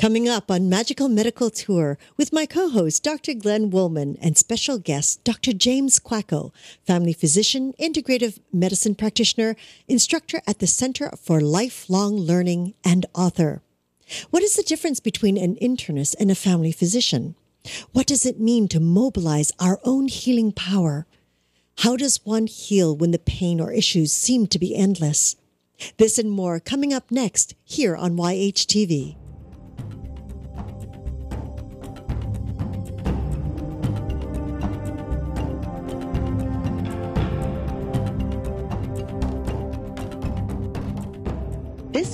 Coming up on Magical Medical Tour with my co host, Dr. Glenn Wollman, and special guest, Dr. James Kwako, family physician, integrative medicine practitioner, instructor at the Center for Lifelong Learning, and author. What is the difference between an internist and a family physician? What does it mean to mobilize our own healing power? How does one heal when the pain or issues seem to be endless? This and more coming up next here on YHTV.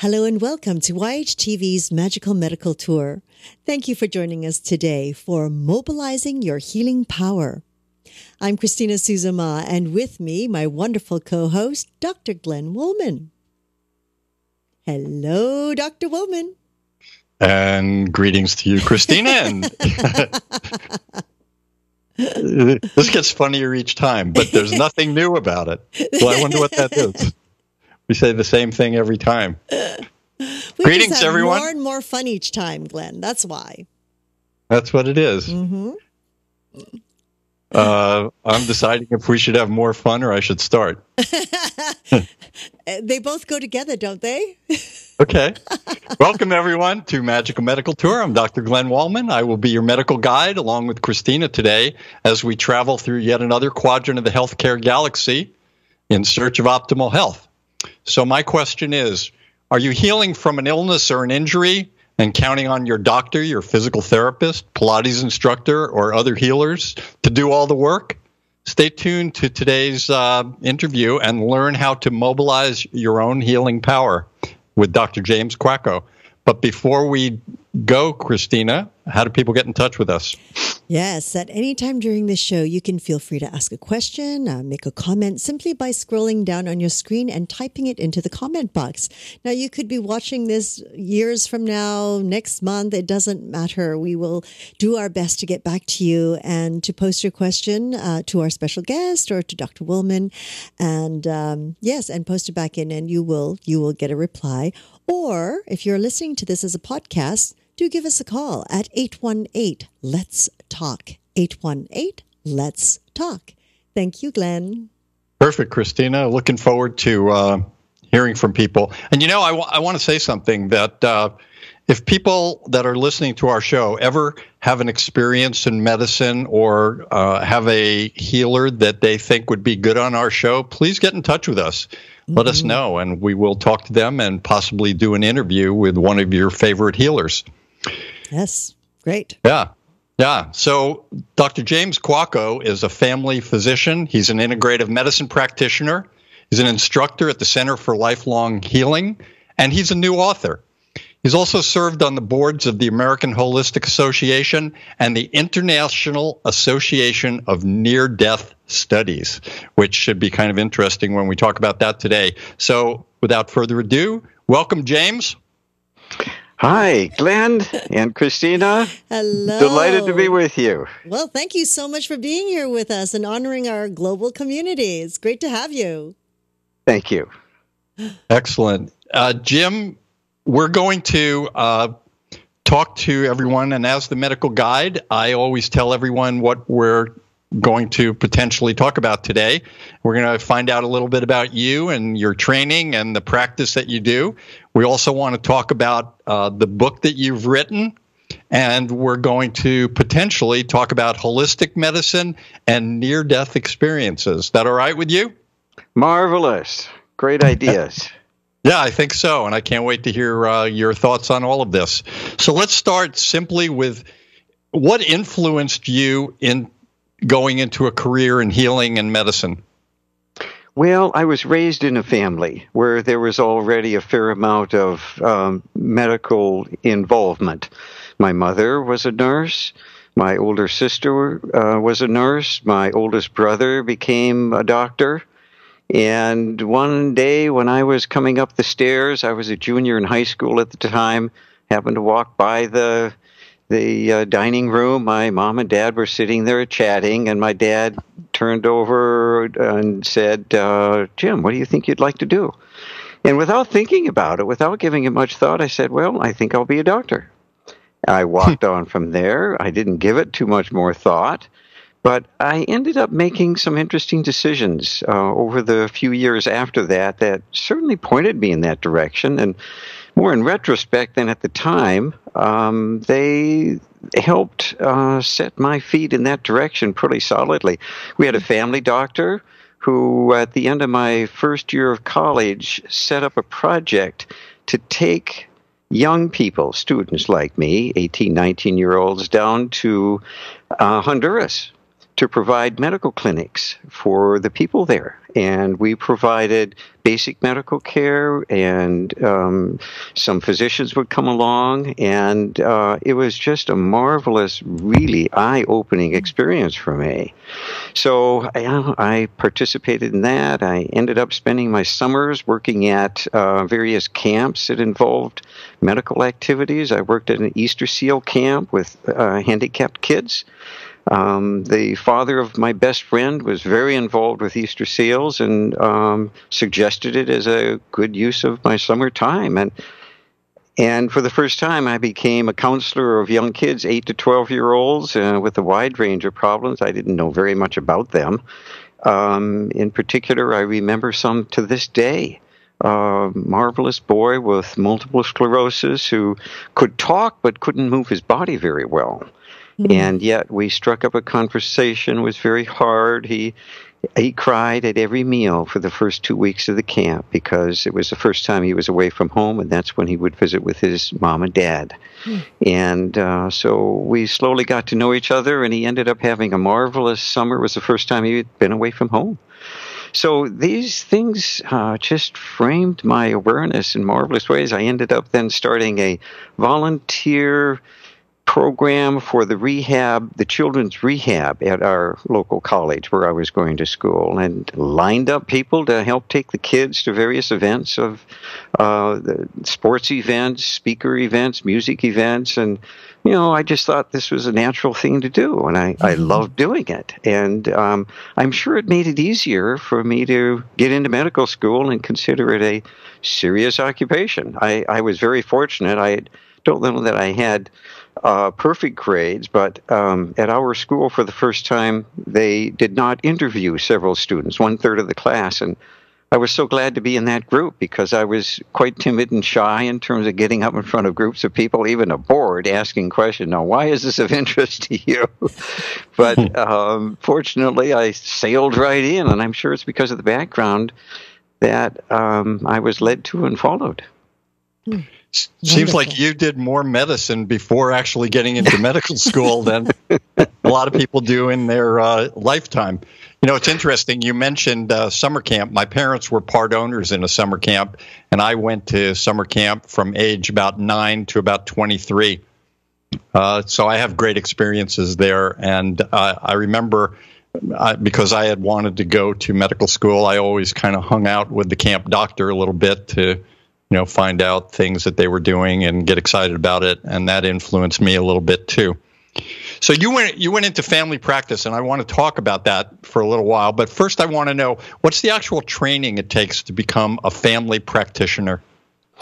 Hello and welcome to YHTV's Magical Medical Tour. Thank you for joining us today for Mobilizing Your Healing Power. I'm Christina Suzuma, and with me, my wonderful co host, Dr. Glenn Wollman. Hello, Dr. Wollman. And greetings to you, Christina. And this gets funnier each time, but there's nothing new about it. So I wonder what that is. We say the same thing every time. We Greetings, just have everyone. More and more fun each time, Glenn. That's why. That's what it is. hmm Uh, I'm deciding if we should have more fun or I should start. they both go together, don't they? Okay. Welcome, everyone, to Magical Medical Tour. I'm Dr. Glenn Wollman. I will be your medical guide along with Christina today as we travel through yet another quadrant of the healthcare galaxy in search of optimal health. So, my question is Are you healing from an illness or an injury and counting on your doctor, your physical therapist, Pilates instructor, or other healers to do all the work? Stay tuned to today's uh, interview and learn how to mobilize your own healing power with Dr. James Kwako. But before we go, Christina, how do people get in touch with us? Yes, at any time during the show, you can feel free to ask a question, uh, make a comment simply by scrolling down on your screen and typing it into the comment box. Now, you could be watching this years from now, next month, it doesn't matter. We will do our best to get back to you and to post your question uh, to our special guest or to Dr. Wollman. And um, yes, and post it back in and you will, you will get a reply. Or if you're listening to this as a podcast, do give us a call at 818 Let's Talk. 818 Let's Talk. Thank you, Glenn. Perfect, Christina. Looking forward to uh, hearing from people. And you know, I, w- I want to say something that uh, if people that are listening to our show ever have an experience in medicine or uh, have a healer that they think would be good on our show, please get in touch with us. Let us know, and we will talk to them and possibly do an interview with one of your favorite healers. Yes, great. Yeah. Yeah. So Dr. James Kwako is a family physician. He's an integrative medicine practitioner. He's an instructor at the Center for Lifelong Healing, and he's a new author. He's also served on the boards of the American Holistic Association and the International Association of Near Death Studies, which should be kind of interesting when we talk about that today. So, without further ado, welcome, James. Hi, Glenn and Christina. Hello. Delighted to be with you. Well, thank you so much for being here with us and honoring our global community. It's great to have you. Thank you. Excellent. Uh, Jim, we're going to uh, talk to everyone, and as the medical guide, I always tell everyone what we're going to potentially talk about today. We're going to find out a little bit about you and your training and the practice that you do. We also want to talk about uh, the book that you've written. And we're going to potentially talk about holistic medicine and near death experiences. That all right with you? Marvelous. Great ideas. Yeah, I think so. And I can't wait to hear uh, your thoughts on all of this. So let's start simply with what influenced you in going into a career in healing and medicine? Well, I was raised in a family where there was already a fair amount of um, medical involvement. My mother was a nurse. My older sister uh, was a nurse. My oldest brother became a doctor. And one day when I was coming up the stairs, I was a junior in high school at the time, happened to walk by the the uh, dining room. My mom and dad were sitting there chatting, and my dad turned over and said, uh, Jim, what do you think you'd like to do? And without thinking about it, without giving it much thought, I said, Well, I think I'll be a doctor. I walked on from there. I didn't give it too much more thought, but I ended up making some interesting decisions uh, over the few years after that that certainly pointed me in that direction. And more in retrospect than at the time, um, they helped uh, set my feet in that direction pretty solidly. We had a family doctor who, at the end of my first year of college, set up a project to take young people, students like me, 18, 19 year olds, down to uh, Honduras to provide medical clinics for the people there. And we provided basic medical care, and um, some physicians would come along. And uh, it was just a marvelous, really eye opening experience for me. So I, I, participated in that. I ended up spending my summers working at uh, various camps that involved medical activities. I worked at an Easter SEAL camp with uh, handicapped kids. Um, the father of my best friend was very involved with Easter seals and um, suggested it as a good use of my summer time. And and for the first time, I became a counselor of young kids, eight to twelve year olds, uh, with a wide range of problems. I didn't know very much about them. Um, in particular, I remember some to this day. A marvelous boy with multiple sclerosis who could talk but couldn't move his body very well. Mm-hmm. And yet we struck up a conversation. It was very hard. He he cried at every meal for the first two weeks of the camp because it was the first time he was away from home, and that's when he would visit with his mom and dad. Mm. And uh, so we slowly got to know each other, and he ended up having a marvelous summer. It was the first time he had been away from home. So these things uh, just framed my awareness in marvelous ways. I ended up then starting a volunteer program for the rehab, the children's rehab at our local college where I was going to school, and lined up people to help take the kids to various events of uh, the sports events, speaker events, music events, and you know, I just thought this was a natural thing to do, and I, I mm-hmm. loved doing it. And um, I'm sure it made it easier for me to get into medical school and consider it a serious occupation. I, I was very fortunate. I don't know that I had uh, perfect grades, but um, at our school for the first time, they did not interview several students, one third of the class. And I was so glad to be in that group because I was quite timid and shy in terms of getting up in front of groups of people, even a board, asking questions. Now, why is this of interest to you? but um, fortunately, I sailed right in, and I'm sure it's because of the background that um, I was led to and followed. Hmm. Seems like you did more medicine before actually getting into medical school than a lot of people do in their uh, lifetime. You know, it's interesting. You mentioned uh, summer camp. My parents were part owners in a summer camp, and I went to summer camp from age about nine to about 23. Uh, so I have great experiences there. And uh, I remember uh, because I had wanted to go to medical school, I always kind of hung out with the camp doctor a little bit to you know, find out things that they were doing and get excited about it, and that influenced me a little bit too. So you went you went into family practice, and I want to talk about that for a little while. But first, I want to know what's the actual training it takes to become a family practitioner.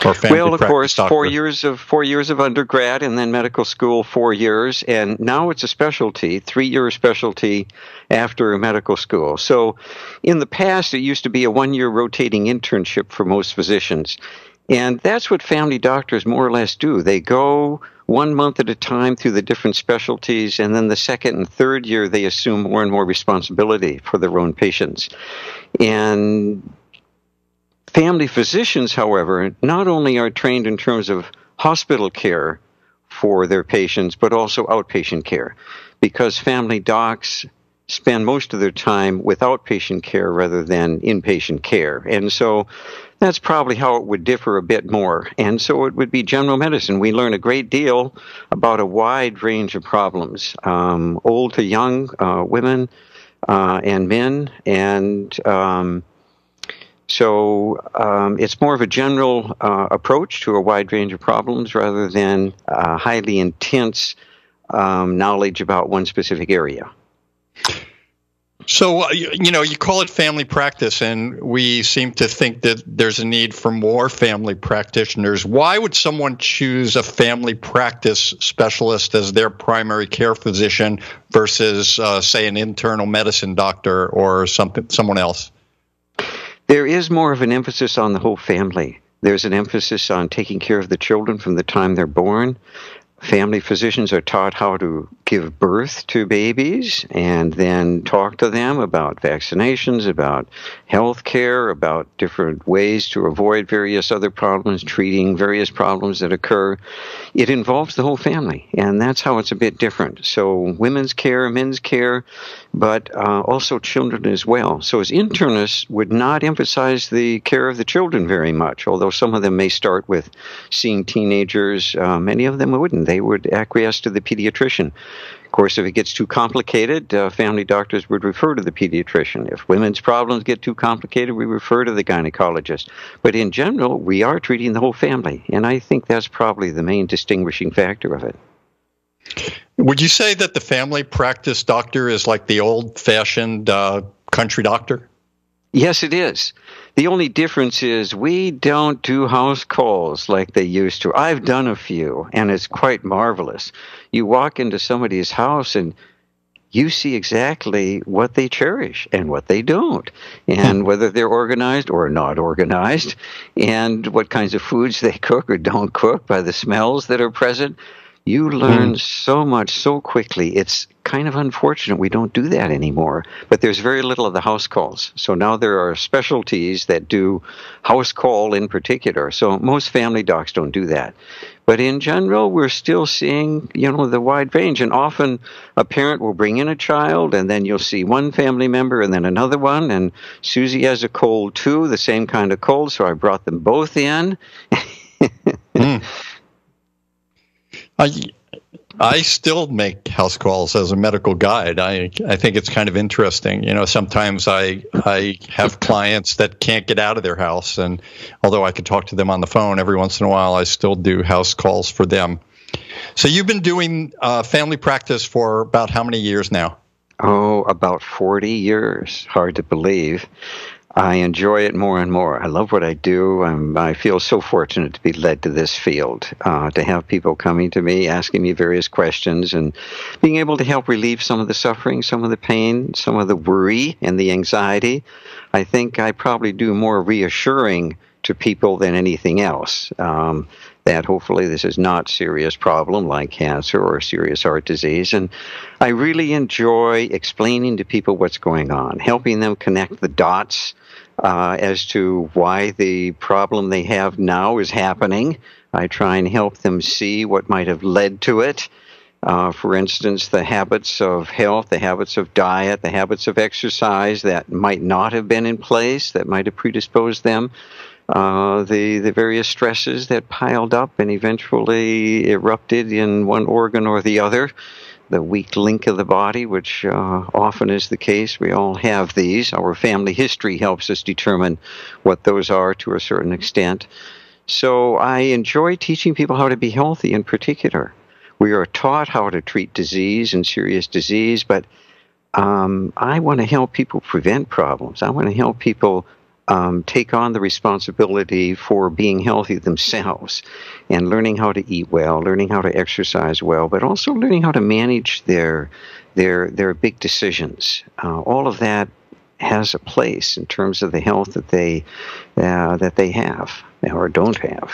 Or family well, of course, doctor. four years of four years of undergrad, and then medical school four years, and now it's a specialty, three year specialty after medical school. So, in the past, it used to be a one year rotating internship for most physicians. And that's what family doctors more or less do. They go one month at a time through the different specialties, and then the second and third year, they assume more and more responsibility for their own patients. And family physicians, however, not only are trained in terms of hospital care for their patients, but also outpatient care, because family docs spend most of their time with outpatient care rather than inpatient care. And so that's probably how it would differ a bit more. And so it would be general medicine. We learn a great deal about a wide range of problems, um, old to young, uh, women uh, and men. And um, so um, it's more of a general uh, approach to a wide range of problems rather than highly intense um, knowledge about one specific area. So, uh, you know, you call it family practice, and we seem to think that there's a need for more family practitioners. Why would someone choose a family practice specialist as their primary care physician versus, uh, say, an internal medicine doctor or something, someone else? There is more of an emphasis on the whole family. There's an emphasis on taking care of the children from the time they're born. Family physicians are taught how to give birth to babies and then talk to them about vaccinations, about health care, about different ways to avoid various other problems, treating various problems that occur. It involves the whole family, and that's how it's a bit different. So, women's care, men's care, but uh, also children as well. So, as internists would not emphasize the care of the children very much, although some of them may start with seeing teenagers. Uh, many of them wouldn't. They would acquiesce to the pediatrician. Of course, if it gets too complicated, uh, family doctors would refer to the pediatrician. If women's problems get too complicated, we refer to the gynecologist. But in general, we are treating the whole family, and I think that's probably the main distinguishing factor of it. Would you say that the family practice doctor is like the old fashioned uh, country doctor? Yes, it is. The only difference is we don't do house calls like they used to. I've done a few, and it's quite marvelous. You walk into somebody's house and you see exactly what they cherish and what they don't, and hmm. whether they're organized or not organized, and what kinds of foods they cook or don't cook by the smells that are present. You learn mm. so much so quickly. It's kind of unfortunate we don't do that anymore. But there's very little of the house calls. So now there are specialties that do house call in particular. So most family docs don't do that. But in general, we're still seeing, you know, the wide range. And often a parent will bring in a child and then you'll see one family member and then another one. And Susie has a cold too, the same kind of cold. So I brought them both in. mm. I I still make house calls as a medical guide. I I think it's kind of interesting. You know, sometimes I I have clients that can't get out of their house, and although I could talk to them on the phone every once in a while, I still do house calls for them. So you've been doing uh, family practice for about how many years now? Oh, about 40 years. Hard to believe. I enjoy it more and more. I love what I do. I'm, i feel so fortunate to be led to this field, uh, to have people coming to me, asking me various questions, and being able to help relieve some of the suffering, some of the pain, some of the worry and the anxiety. I think I probably do more reassuring to people than anything else. Um, that hopefully this is not serious problem like cancer or serious heart disease and i really enjoy explaining to people what's going on helping them connect the dots uh, as to why the problem they have now is happening. I try and help them see what might have led to it. Uh, for instance, the habits of health, the habits of diet, the habits of exercise that might not have been in place, that might have predisposed them, uh, the the various stresses that piled up and eventually erupted in one organ or the other, the weak link of the body, which uh, often is the case. We all have these. Our family history helps us determine what those are to a certain extent. So I enjoy teaching people how to be healthy in particular. We are taught how to treat disease and serious disease, but um, I want to help people prevent problems. I want to help people um, take on the responsibility for being healthy themselves and learning how to eat well, learning how to exercise well, but also learning how to manage their their their big decisions. Uh, all of that has a place in terms of the health that they uh, that they have or don't have.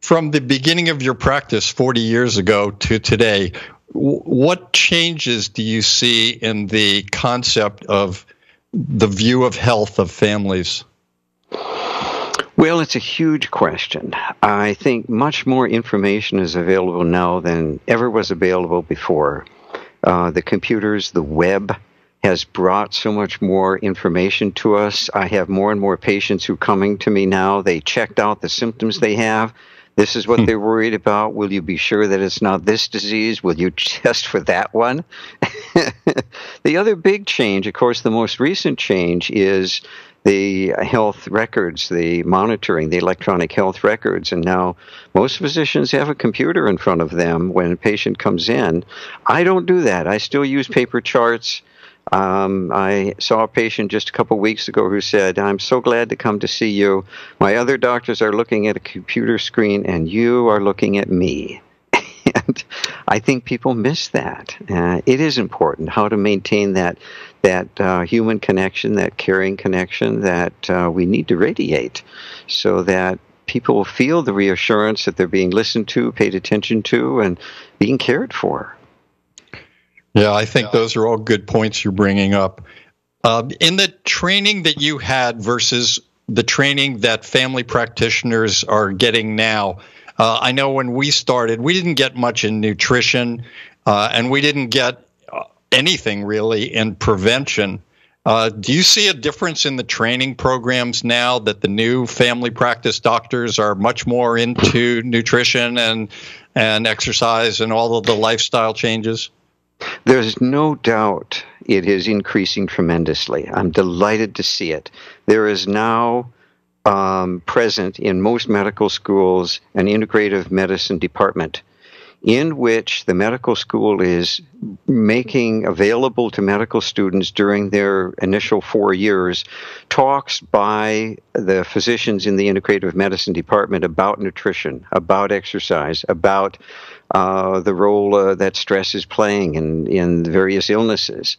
From the beginning of your practice 40 years ago to today, what changes do you see in the concept of the view of health of families? Well, it's a huge question. I think much more information is available now than ever was available before. Uh, the computers, the web has brought so much more information to us. I have more and more patients who are coming to me now. They checked out the symptoms they have. This is what hmm. they're worried about. Will you be sure that it's not this disease? Will you test for that one? the other big change, of course, the most recent change is the health records, the monitoring, the electronic health records. And now most physicians have a computer in front of them when a patient comes in. I don't do that. I still use paper charts. Um, I saw a patient just a couple weeks ago who said, I'm so glad to come to see you. My other doctors are looking at a computer screen, and you are looking at me. And I think people miss that. Uh, it is important how to maintain that that uh, human connection, that caring connection that uh, we need to radiate, so that people feel the reassurance that they're being listened to, paid attention to, and being cared for. Yeah, I think those are all good points you're bringing up. Uh, in the training that you had versus the training that family practitioners are getting now, uh, I know when we started, we didn't get much in nutrition, uh, and we didn't get uh, anything really in prevention. Uh, do you see a difference in the training programs now that the new family practice doctors are much more into nutrition and and exercise and all of the lifestyle changes? There's no doubt it is increasing tremendously. I'm delighted to see it. There is now um, present in most medical schools an integrative medicine department in which the medical school is making available to medical students during their initial four years talks by the physicians in the integrative medicine department about nutrition, about exercise, about uh, the role uh, that stress is playing in, in various illnesses.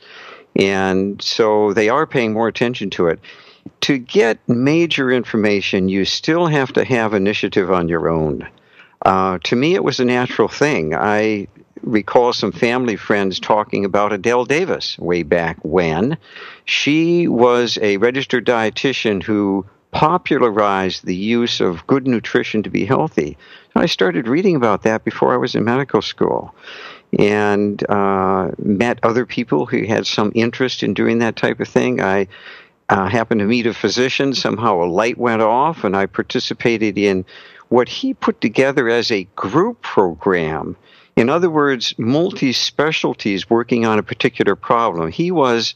And so they are paying more attention to it. To get major information, you still have to have initiative on your own. Uh, to me, it was a natural thing. I recall some family friends talking about Adelle Davis way back when. She was a registered dietitian who popularized the use of good nutrition to be healthy. I started reading about that before I was in medical school and uh, met other people who had some interest in doing that type of thing. I uh, happened to meet a physician. Somehow a light went off, and I participated in what he put together as a group program. In other words, multi specialties working on a particular problem. He was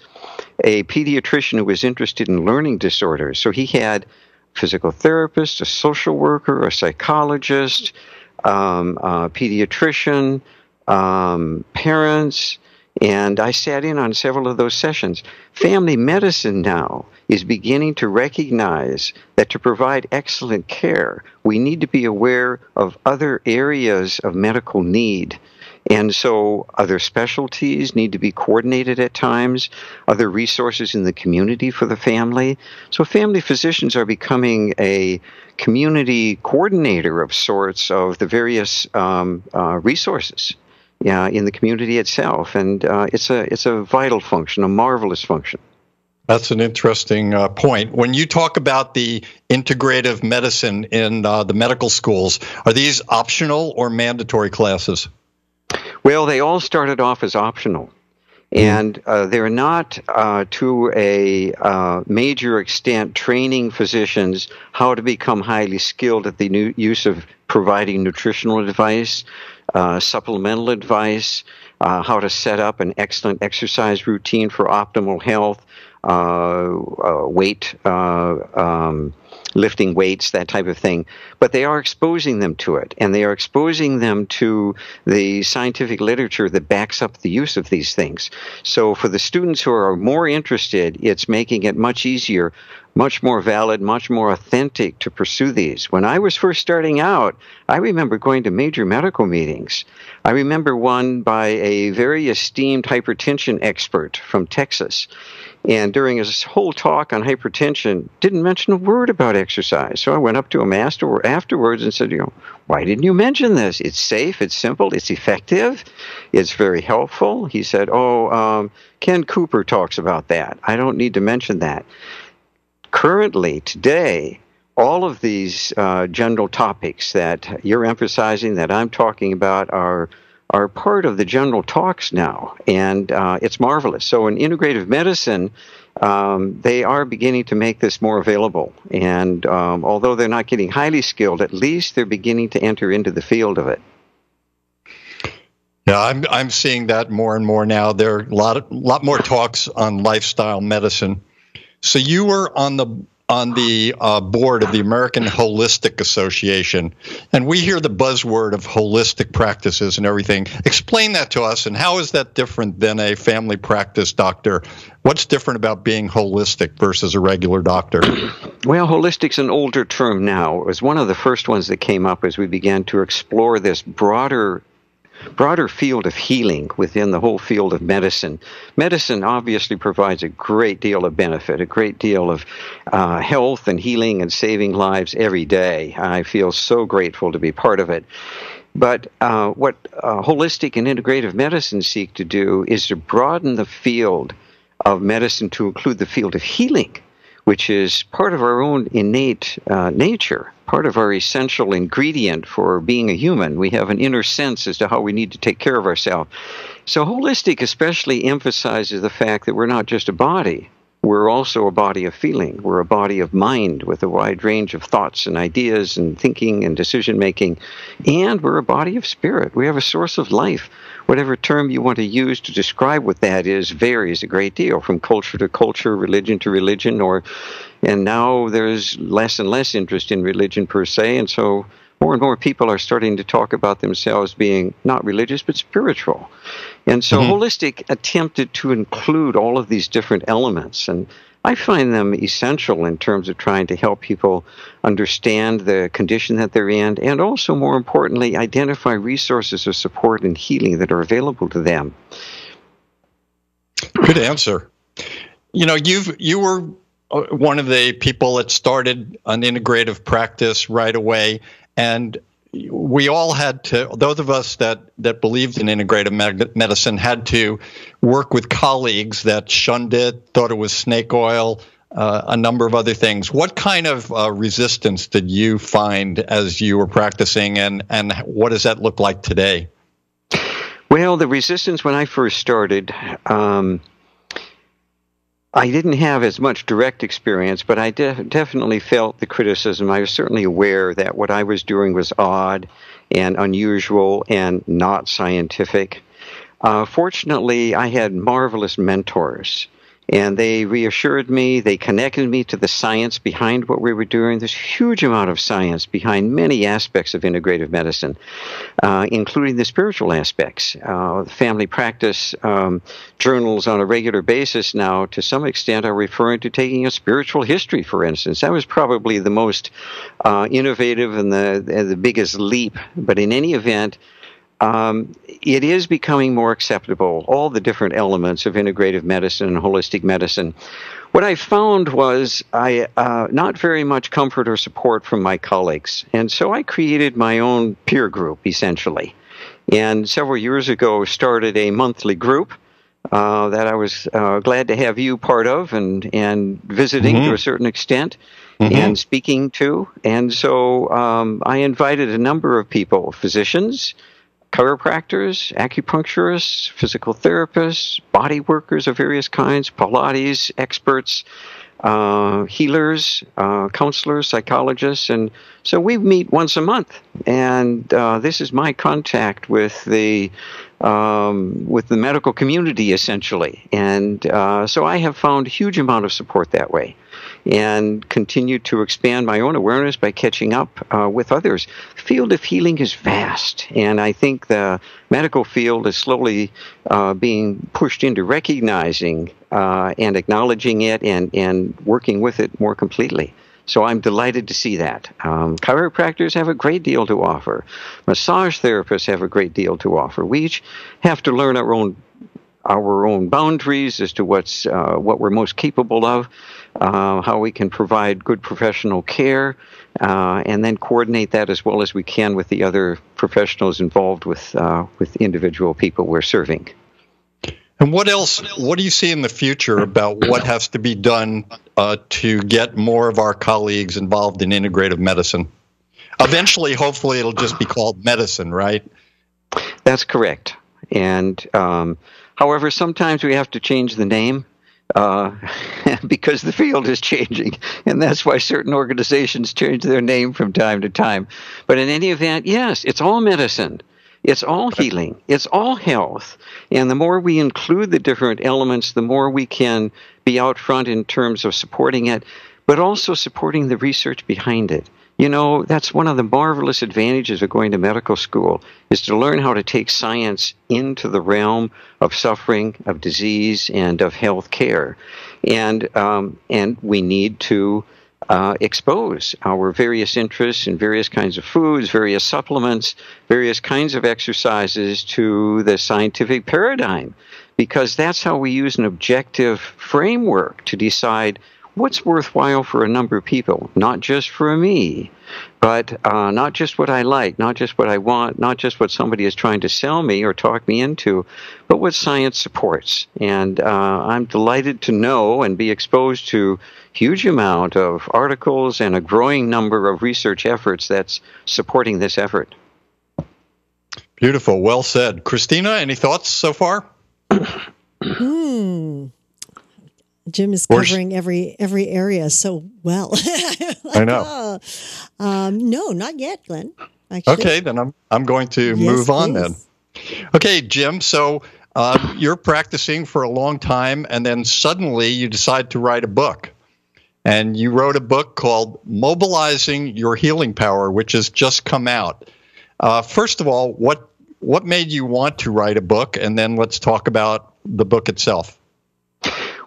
a pediatrician who was interested in learning disorders. So he had physical therapist, a social worker, a psychologist, um, a pediatrician, um, parents, and I sat in on several of those sessions. Family medicine now is beginning to recognize that to provide excellent care, we need to be aware of other areas of medical need. And so other specialties need to be coordinated at times, other resources in the community for the family. So family physicians are becoming a community coordinator of sorts of the various um, uh, resources uh, in the community itself, and uh, it's a it's a vital function, a marvelous function. That's an interesting uh, point. When you talk about the integrative medicine in uh, the medical schools, are these optional or mandatory classes? Well, they all started off as optional. Hmm. And uh, they're not, uh, to a uh, major extent, training physicians how to become highly skilled at the use of providing nutritional advice, uh, supplemental advice, uh, how to set up an excellent exercise routine for optimal health, uh, uh weight, uh, um, lifting weights, that type of thing. But they are exposing them to it, and they are exposing them to the scientific literature that backs up the use of these things. So for the students who are more interested, it's making it much easier much more valid, much more authentic to pursue these. When I was first starting out, I remember going to major medical meetings. I remember one by a very esteemed hypertension expert from Texas. And during his whole talk on hypertension, didn't mention a word about exercise. So I went up to him after, afterwards and said, you know, why didn't you mention this? It's safe, it's simple, it's effective, it's very helpful. He said, oh, um, Ken Cooper talks about that. I don't need to mention that currently, today, all of these uh, general topics that you're emphasizing, that I'm talking about, are are part of the general talks now, and uh, it's marvelous. So, in integrative medicine, um, they are beginning to make this more available. And um, although they're not getting highly skilled, at least they're beginning to enter into the field of it. Yeah, I'm I'm seeing that more and more now. There are a lot of, lot more talks on lifestyle medicine. So you were on the on the uh, board of the American Holistic Association, and we hear the buzzword of holistic practices and everything. Explain that to us, and how is that different than a family practice doctor? What's different about being holistic versus a regular doctor? Well, holistic's an older term now. It was one of the first ones that came up as we began to explore this broader broader field of healing within the whole field of medicine. Medicine obviously provides a great deal of benefit, a great deal of uh, health and healing and saving lives every day. I feel so grateful to be part of it. But uh, what uh, holistic and integrative medicine seek to do is to broaden the field of medicine to include the field of healing which is part of our own innate uh, nature, part of our essential ingredient for being a human. We have an inner sense as to how we need to take care of ourselves. So, holistic especially emphasizes the fact that we're not just a body, we're also a body of feeling. We're a body of mind with a wide range of thoughts and ideas and thinking and decision making. And we're a body of spirit. We have a source of life. Whatever term you want to use to describe what that is varies a great deal from culture to culture, religion to religion, or and now there's less and less interest in religion per se, and so more and more people are starting to talk about themselves being not religious but spiritual. And so mm-hmm. Holistic attempted to include all of these different elements. And I find them essential in terms of trying to help people understand the condition that they're in and also, more importantly, identify resources of support and healing that are available to them. Good answer. You know, you've you were uh, one of the people that started an integrative practice right away and we all had to those of us that that believed in integrative medicine had to work with colleagues that shunned it thought it was snake oil uh, a number of other things. What kind of uh, resistance did you find as you were practicing and and what does that look like today? Well the resistance when i first started um, I didn't have as much direct experience, but I de- definitely felt the criticism. I was certainly aware that what I was doing was odd and unusual and not scientific. Uh, fortunately, I had marvelous mentors and they reassured me, they connected me to the science behind what we were doing. There's huge amount of science behind many aspects of integrative medicine, uh, including the spiritual aspects. Uh, family practice um, journals on a regular basis now, to some extent, are referring to taking a spiritual history, for instance. That was probably the most uh, innovative and the, the biggest leap. But in any event, um, it is becoming more acceptable, all the different elements of integrative medicine and holistic medicine. What I found was I uh, not very much comfort or support from my colleagues, and so I created my own peer group essentially. And several years ago, started a monthly group uh, that I was uh, glad to have you part of and and visiting mm-hmm. to a certain extent. Mm-hmm. and speaking to. And so um, I invited a number of people, physicians, chiropractors, acupuncturists, physical therapists, body workers of various kinds, Pilates experts, uh, healers, uh, counselors, psychologists, and so we meet once a month. And uh, this is my contact with the um, with the medical community, essentially. And uh, so I have found a huge amount of support that way and continue to expand my own awareness by catching up uh, with others. The field of healing is vast, and I think the medical field is slowly uh, being pushed into recognizing uh, and acknowledging it and, and working with it more completely. So I'm delighted to see that. Um, chiropractors have a great deal to offer. Massage therapists have a great deal to offer. We each have to learn our own our own boundaries as to what's uh, what we're most capable of, uh, how we can provide good professional care, uh, and then coordinate that as well as we can with the other professionals involved with uh, with individual people we're serving. And what else? What do you see in the future about what has to be done uh, to get more of our colleagues involved in integrative medicine? Eventually, hopefully, it'll just be called medicine, right? That's correct. And um, however, sometimes we have to change the name uh, because the field is changing, and that's why certain organizations change their name from time to time. But in any event, yes, it's all medicine. It's all healing. It's all health. And the more we include the different elements, the more we can be out front in terms of supporting it, but also supporting the research behind it. You know, that's one of the marvelous advantages of going to medical school is to learn how to take science into the realm of suffering, of disease, and of health care. And, um, and we need to uh, expose our various interests in various kinds of foods, various supplements, various kinds of exercises to the scientific paradigm, because that's how we use an objective framework to decide what's worthwhile for a number of people, not just for me, but uh, not just what I like, not just what I want, not just what somebody is trying to sell me or talk me into, but what science supports. And uh, I'm delighted to know and be exposed to huge amount of articles and a growing number of research efforts that's supporting this effort. Beautiful, well said, Christina. Any thoughts so far? hmm. Jim is covering every every area so well. I know. Oh. Um, no, not yet, Glenn. Actually. Okay, then I'm I'm going to yes, move on please. then. Okay, Jim. So uh, you're practicing for a long time, and then suddenly you decide to write a book. And you wrote a book called "Mobilizing Your Healing Power," which has just come out. Uh, first of all, what what made you want to write a book, and then let's talk about the book itself.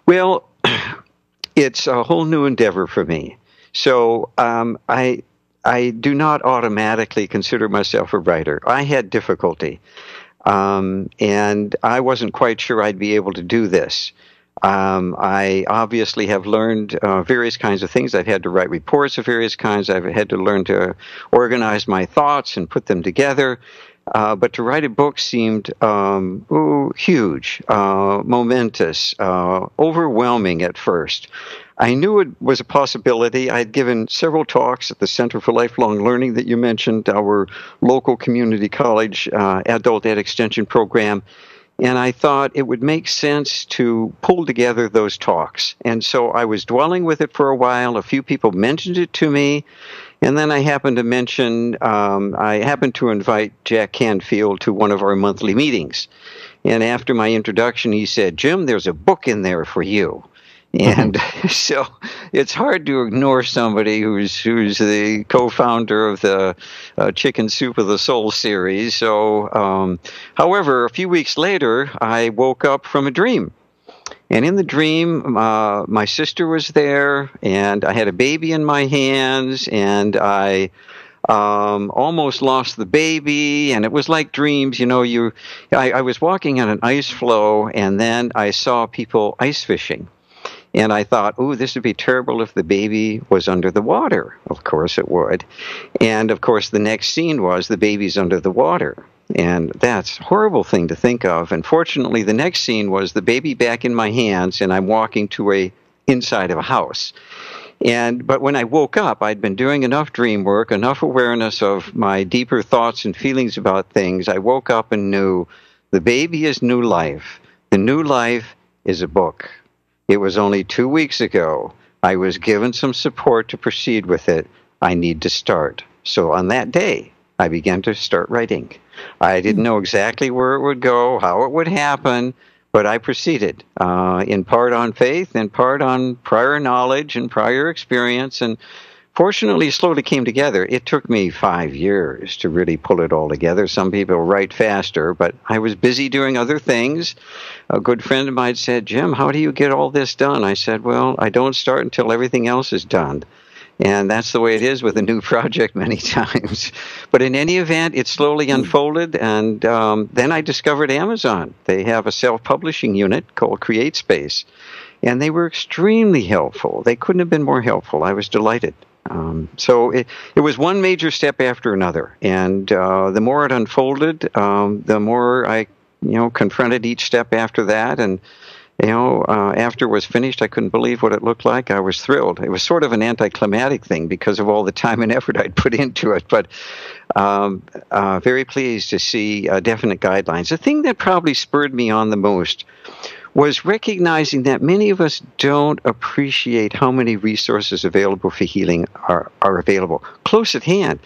Well, it's a whole new endeavor for me. So um, I I do not automatically consider myself a writer. I had difficulty, um, and I wasn't quite sure I'd be able to do this. Um, I obviously have learned uh, various kinds of things. I've had to write reports of various kinds. I've had to learn to organize my thoughts and put them together. Uh, but to write a book seemed um, ooh, huge, uh, momentous, uh, overwhelming at first. I knew it was a possibility. I had given several talks at the Center for Lifelong Learning that you mentioned, our local community college uh, adult ed extension program. And I thought it would make sense to pull together those talks. And so I was dwelling with it for a while. A few people mentioned it to me. And then I happened to mention, um, I happened to invite Jack Canfield to one of our monthly meetings. And after my introduction, he said, Jim, there's a book in there for you. Mm-hmm. And so it's hard to ignore somebody who's who's the co-founder of the uh, Chicken Soup of the Soul series. So, um, however, a few weeks later, I woke up from a dream, and in the dream, uh, my sister was there, and I had a baby in my hands, and I um, almost lost the baby, and it was like dreams. You know, you, I, I was walking on an ice floe, and then I saw people ice fishing. And I thought, oh, this would be terrible if the baby was under the water. Of course it would. And of course, the next scene was the baby's under the water. And that's a horrible thing to think of. And fortunately, the next scene was the baby back in my hands, and I'm walking to a inside of a house. And but when I woke up, I'd been doing enough dream work, enough awareness of my deeper thoughts and feelings about things. I woke up and knew the baby is new life. The new life is a book. It was only two weeks ago. I was given some support to proceed with it. I need to start. So on that day, I began to start writing. I didn't know exactly where it would go, how it would happen, but I proceeded, uh, in part on faith, in part on prior knowledge and prior experience, and fortunately slowly came together. It took me five years to really pull it all together. Some people write faster, but I was busy doing other things. A good friend of mine said, Jim, how do you get all this done? I said, Well, I don't start until everything else is done. And that's the way it is with a new project many times. But in any event, it slowly hmm. unfolded. And um, then I discovered Amazon. They have a self publishing unit called CreateSpace. And they were extremely helpful. They couldn't have been more helpful. I was delighted. Um, so it, it was one major step after another. And uh, the more it unfolded, um, the more I you know confronted each step after that and you know, uh, after it was finished, I couldn't believe what it looked like. I was thrilled. It was sort of an anticlimactic thing because of all the time and effort I'd put into it, but um, uh, very pleased to see uh, definite guidelines. The thing that probably spurred me on the most was recognizing that many of us don't appreciate how many resources available for healing are, are available close at hand,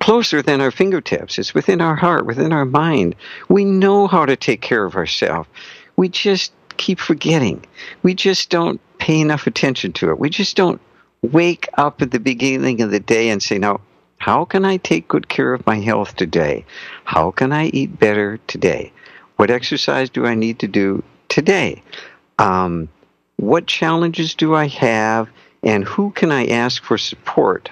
closer than our fingertips. It's within our heart, within our mind. We know how to take care of ourselves. We just keep forgetting. We just don't pay enough attention to it. We just don't wake up at the beginning of the day and say, now, how can I take good care of my health today? How can I eat better today? What exercise do I need to do today? Um, what challenges do I have? And who can I ask for support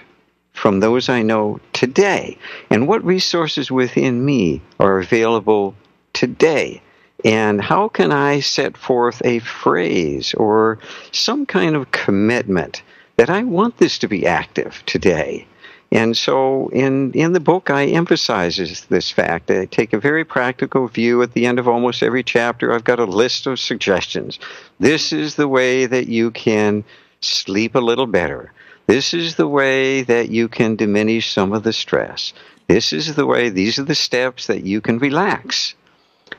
from those I know today? And what resources within me are available today? And how can I set forth a phrase or some kind of commitment that I want this to be active today? And so in, in the book, I emphasizes this fact. I take a very practical view at the end of almost every chapter. I've got a list of suggestions. This is the way that you can sleep a little better. This is the way that you can diminish some of the stress. This is the way, these are the steps that you can relax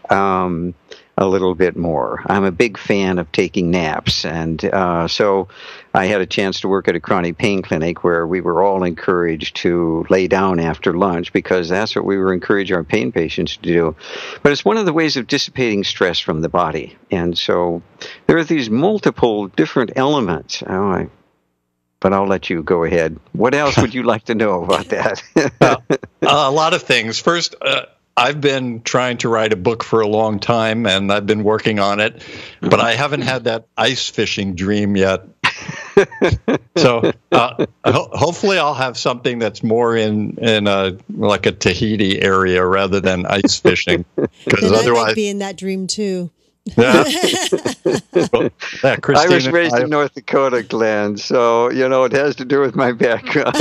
um, a little bit more. I'm a big fan of taking naps, and uh, so I had a chance to work at a chronic pain clinic where we were all encouraged to lay down after lunch because that's what we were encouraging our pain patients to do. But it's one of the ways of dissipating stress from the body, and so there are these multiple different elements. Oh, I but I'll let you go ahead. What else would you like to know about that? uh, a lot of things. First, uh, I've been trying to write a book for a long time and I've been working on it, but I haven't had that ice fishing dream yet. so uh, ho- hopefully I'll have something that's more in in a like a Tahiti area rather than ice fishing because otherwise I'd be in that dream too. Yeah. well, yeah I was raised I, in North Dakota, Glenn, so you know it has to do with my background.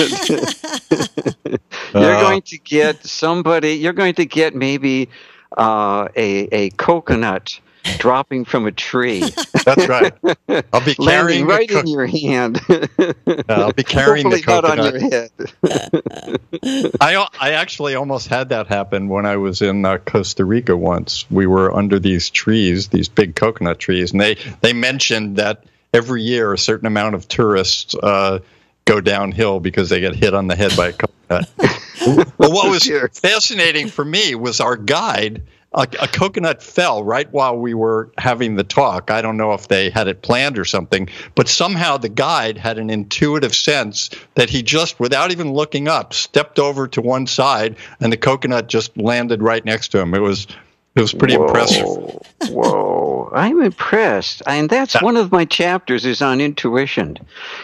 you're uh, going to get somebody. You're going to get maybe uh, a a coconut dropping from a tree. That's right. I'll be carrying right co- in your hand. I'll be carrying Hopefully the coconut. not on your head. I I actually almost had that happen when I was in uh, Costa Rica once. We were under these trees, these big coconut trees, and they they mentioned that every year a certain amount of tourists. Uh, go downhill because they get hit on the head by a coconut. but what was fascinating for me was our guide a, a, coconut fell right while we were having the talk. I don't know if they had it planned or something, but somehow the guide had an intuitive sense that he just, without even looking up, stepped over to one side and the coconut just landed right next to him. It was it was pretty whoa, impressive. whoa, I'm impressed, and that's one of my chapters is on intuition.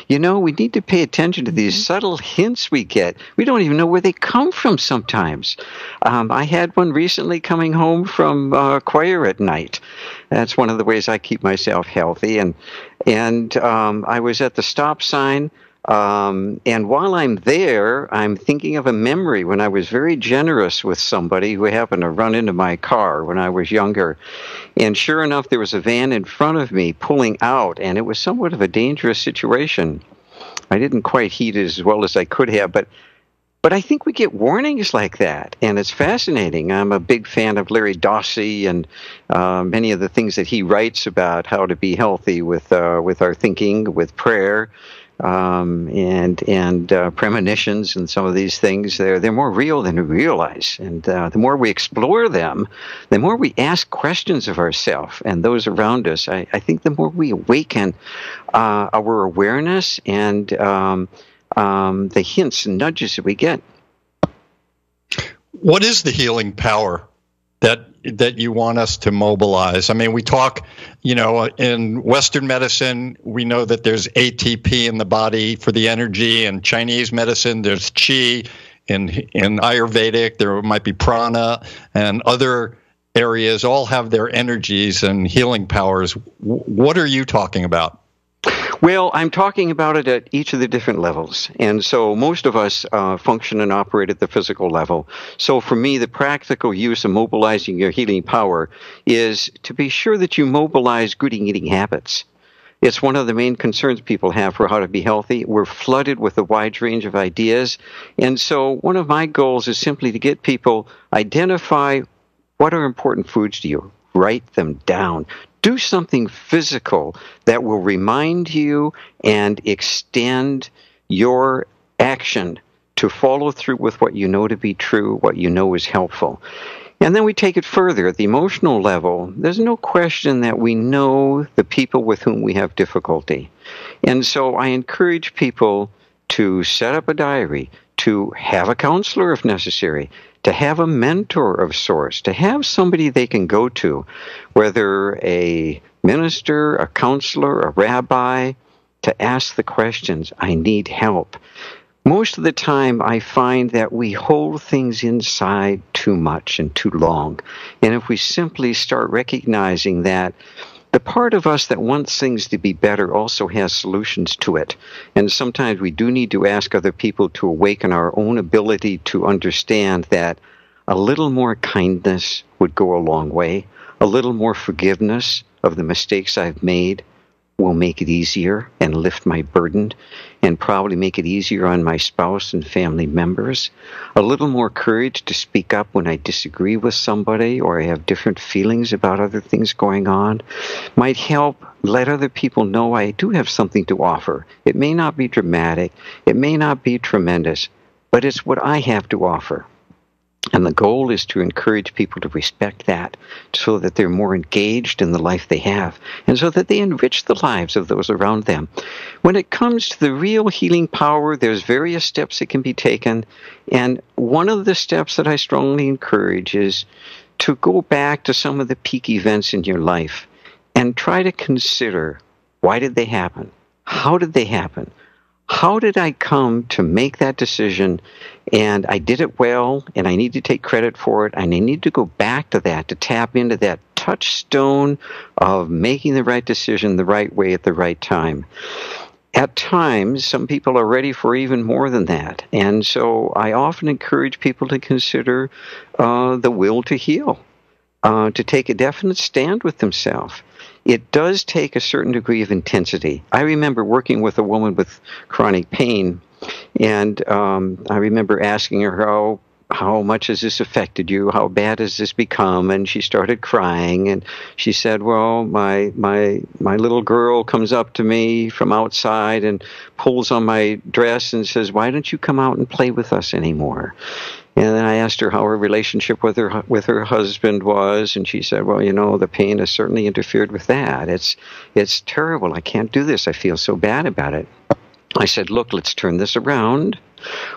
You know, we need to pay attention to these mm-hmm. subtle hints we get. We don't even know where they come from sometimes. Um, I had one recently coming home from uh, choir at night. That's one of the ways I keep myself healthy, and and um, I was at the stop sign um, and while I'm there, I'm thinking of a memory when I was very generous with somebody who happened to run into my car when I was younger. And sure enough, there was a van in front of me pulling out, and it was somewhat of a dangerous situation. I didn't quite heat it as well as I could have, but but I think we get warnings like that, and it's fascinating. I'm a big fan of Larry Dossey and uh, many of the things that he writes about how to be healthy with uh, with our thinking, with prayer, um, and and uh, premonitions and some of these things they're they're more real than we realize. And uh, the more we explore them the more we ask questions of ourselves and those around us. I, I think the more we awaken uh, our awareness and um, um, the hints and nudges that we get. What is the healing power that that you want us to mobilize? I mean, we talk, you know, in Western medicine, we know that there's ATP in the body for the energy. In Chinese medicine, there's qi. In in Ayurvedic, there might be prana, and other areas all have their energies and healing powers. What are you talking about? Well, I'm talking about it at each of the different levels. And so most of us uh, function and operate at the physical level. So for me, the practical use of mobilizing your healing power is to be sure that you mobilize good eating habits. It's one of the main concerns people have for how to be healthy. We're flooded with a wide range of ideas. And so one of my goals is simply to get people identify what are important foods to you. Write them down. Do something physical that will remind you and extend your action to follow through with what you know to be true, what you know is helpful. And then we take it further at the emotional level. There's no question that we know the people with whom we have difficulty. And so I encourage people to set up a diary, to have a counselor if necessary, to have a mentor of sorts, to have somebody they can go to, whether a minister, a counselor, a rabbi, to ask the questions, I need help most of the time I find that we hold things inside too much and too long. And if we simply start recognizing that the part of us that wants things to be better also has solutions to it. And sometimes we do need to ask other people to awaken our own ability to understand that a little more kindness would go a long way, a little more forgiveness of the mistakes I've made, will make it easier and lift my burden and probably make it easier on my spouse and family members. A little more courage to speak up when I disagree with somebody or I have different feelings about other things going on might help let other people know I do have something to offer. It may not be dramatic, it may not be tremendous, but it's what I have to offer. And the goal is to encourage people to respect that so that they're more engaged in the life they have and so that they enrich the lives of those around them. When it comes to the real healing power, there's various steps that can be taken. And one of the steps that I strongly encourage is to go back to some of the peak events in your life and try to consider why did they happen? How did they happen? How did I come to make that decision? And I did it well, and I need to take credit for it, and I need to go back to that to tap into that touchstone of making the right decision the right way at the right time. At times, some people are ready for even more than that. And so I often encourage people to consider uh, the will to heal, uh, to take a definite stand with themselves it does take a certain degree of intensity. I remember working with a woman with chronic pain, and um, I remember asking her how how much has this affected you? How bad has this become? And she started crying, and she said, "Well, my my my little girl comes up to me from outside and pulls on my dress and says, "Why don't you come out and play with us anymore?" And then I asked her how her relationship with her with her husband was, and she said, "Well, you know, the pain has certainly interfered with that. It's it's terrible. I can't do this. I feel so bad about it." I said, "Look, let's turn this around.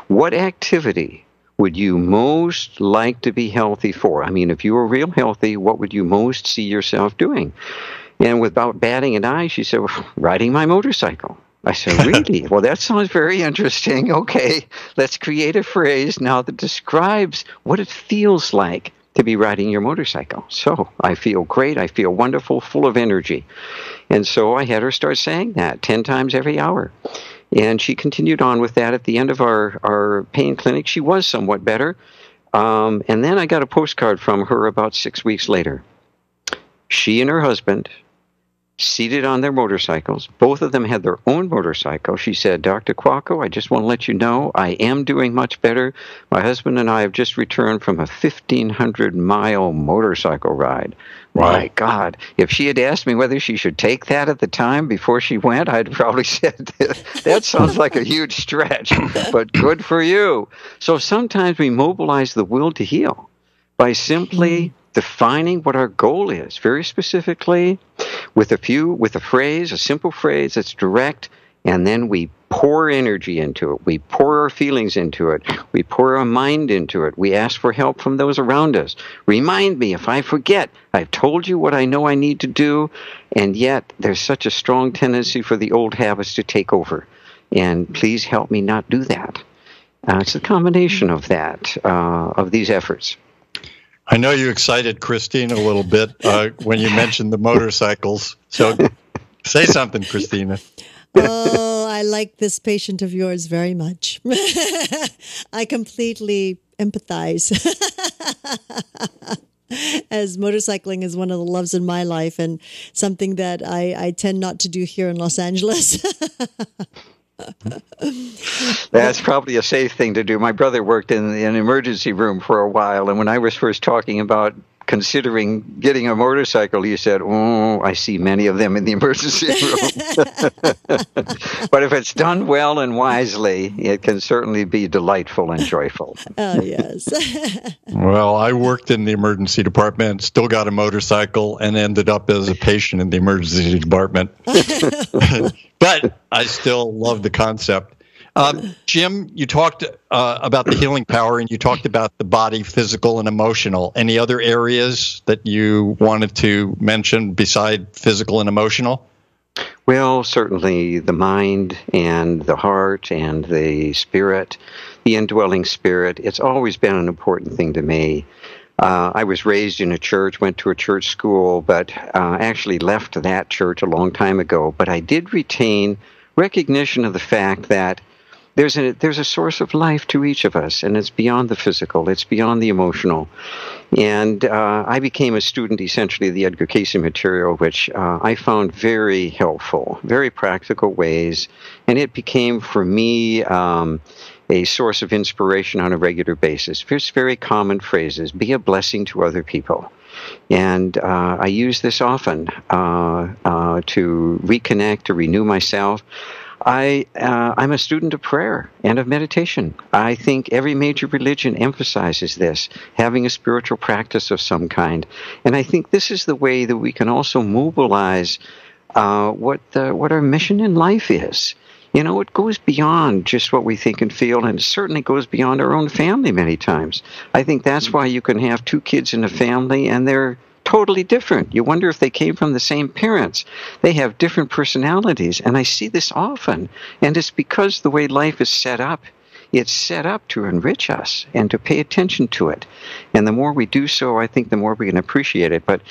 What activity would you most like to be healthy for? I mean, if you were real healthy, what would you most see yourself doing?" And without batting an eye, she said, well, "Riding my motorcycle." I said, Really? well, that sounds very interesting. Okay, let's create a phrase now that describes what it feels like to be riding your motorcycle. So I feel great. I feel wonderful, full of energy. And so I had her start saying that 10 times every hour. And she continued on with that at the end of our, our pain clinic. She was somewhat better. Um, and then I got a postcard from her about six weeks later. She and her husband seated on their motorcycles. Both of them had their own motorcycle. She said, Dr. Kwako, I just want to let you know I am doing much better. My husband and I have just returned from a 1,500 mile motorcycle ride. Wow. My God. If she had asked me whether she should take that at the time before she went, I'd probably said, that sounds like a huge stretch, but good for you. So sometimes we mobilize the will to heal by simply mm-hmm. Defining what our goal is very specifically with a few, with a phrase, a simple phrase that's direct, and then we pour energy into it. We pour our feelings into it. We pour our mind into it. We ask for help from those around us. Remind me if I forget. I've told you what I know I need to do, and yet there's such a strong tendency for the old habits to take over. And please help me not do that. Uh, it's a combination of that, uh, of these efforts. I know you excited Christina a little bit uh, when you mentioned the motorcycles. So say something, Christina. oh, I like this patient of yours very much. I completely empathize. As motorcycling is one of the loves in my life and something that I, I tend not to do here in Los Angeles. That's probably a safe thing to do. My brother worked in an emergency room for a while, and when I was first talking about considering getting a motorcycle, he said, "Oh, I see many of them in the emergency room." but if it's done well and wisely, it can certainly be delightful and joyful. Oh yes. well, I worked in the emergency department, still got a motorcycle, and ended up as a patient in the emergency department. but I still love the concept. Um, Jim, you talked uh, about the healing power and you talked about the body, physical and emotional. Any other areas that you wanted to mention beside physical and emotional? Well, certainly the mind and the heart and the spirit, the indwelling spirit. It's always been an important thing to me. Uh, I was raised in a church, went to a church school, but uh, actually left that church a long time ago. But I did retain recognition of the fact that there's a there's a source of life to each of us, and it's beyond the physical, it's beyond the emotional. And uh, I became a student essentially of the Edgar Cayce material, which uh, I found very helpful, very practical ways, and it became for me. Um, a source of inspiration on a regular basis. Just very common phrases be a blessing to other people. And uh, I use this often uh, uh, to reconnect, to renew myself. I, uh, I'm a student of prayer and of meditation. I think every major religion emphasizes this, having a spiritual practice of some kind. And I think this is the way that we can also mobilize uh, what, the, what our mission in life is. You know, it goes beyond just what we think and feel, and it certainly goes beyond our own family many times. I think that's why you can have two kids in a family and they're totally different. You wonder if they came from the same parents. They have different personalities, and I see this often. And it's because the way life is set up, it's set up to enrich us and to pay attention to it. And the more we do so, I think the more we can appreciate it. But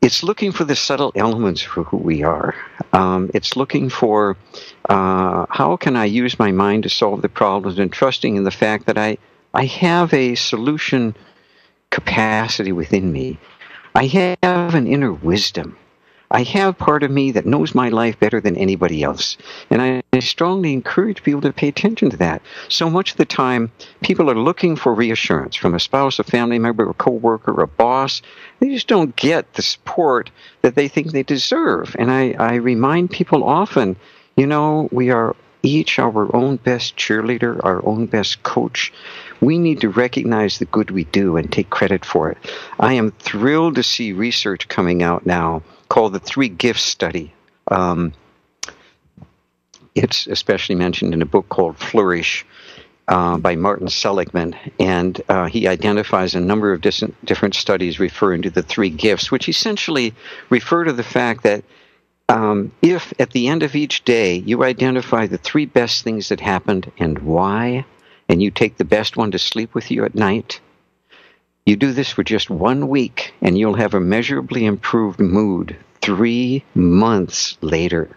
it's looking for the subtle elements for who we are. Um, it's looking for uh, how can I use my mind to solve the problems and trusting in the fact that I, I have a solution capacity within me I have an inner wisdom. I have part of me that knows my life better than anybody else. And I strongly encourage people to pay attention to that. So much of the time, people are looking for reassurance from a spouse, a family member, a coworker, a boss. They just don't get the support that they think they deserve. And I, I remind people often, you know, we are each our own best cheerleader, our own best coach. We need to recognize the good we do and take credit for it. I am thrilled to see research coming out now called the Three Gifts Study. Um, it's especially mentioned in a book called Flourish. Uh, by Martin Seligman, and uh, he identifies a number of different, different studies referring to the three gifts, which essentially refer to the fact that um, if at the end of each day you identify the three best things that happened and why, and you take the best one to sleep with you at night, you do this for just one week and you'll have a measurably improved mood three months later.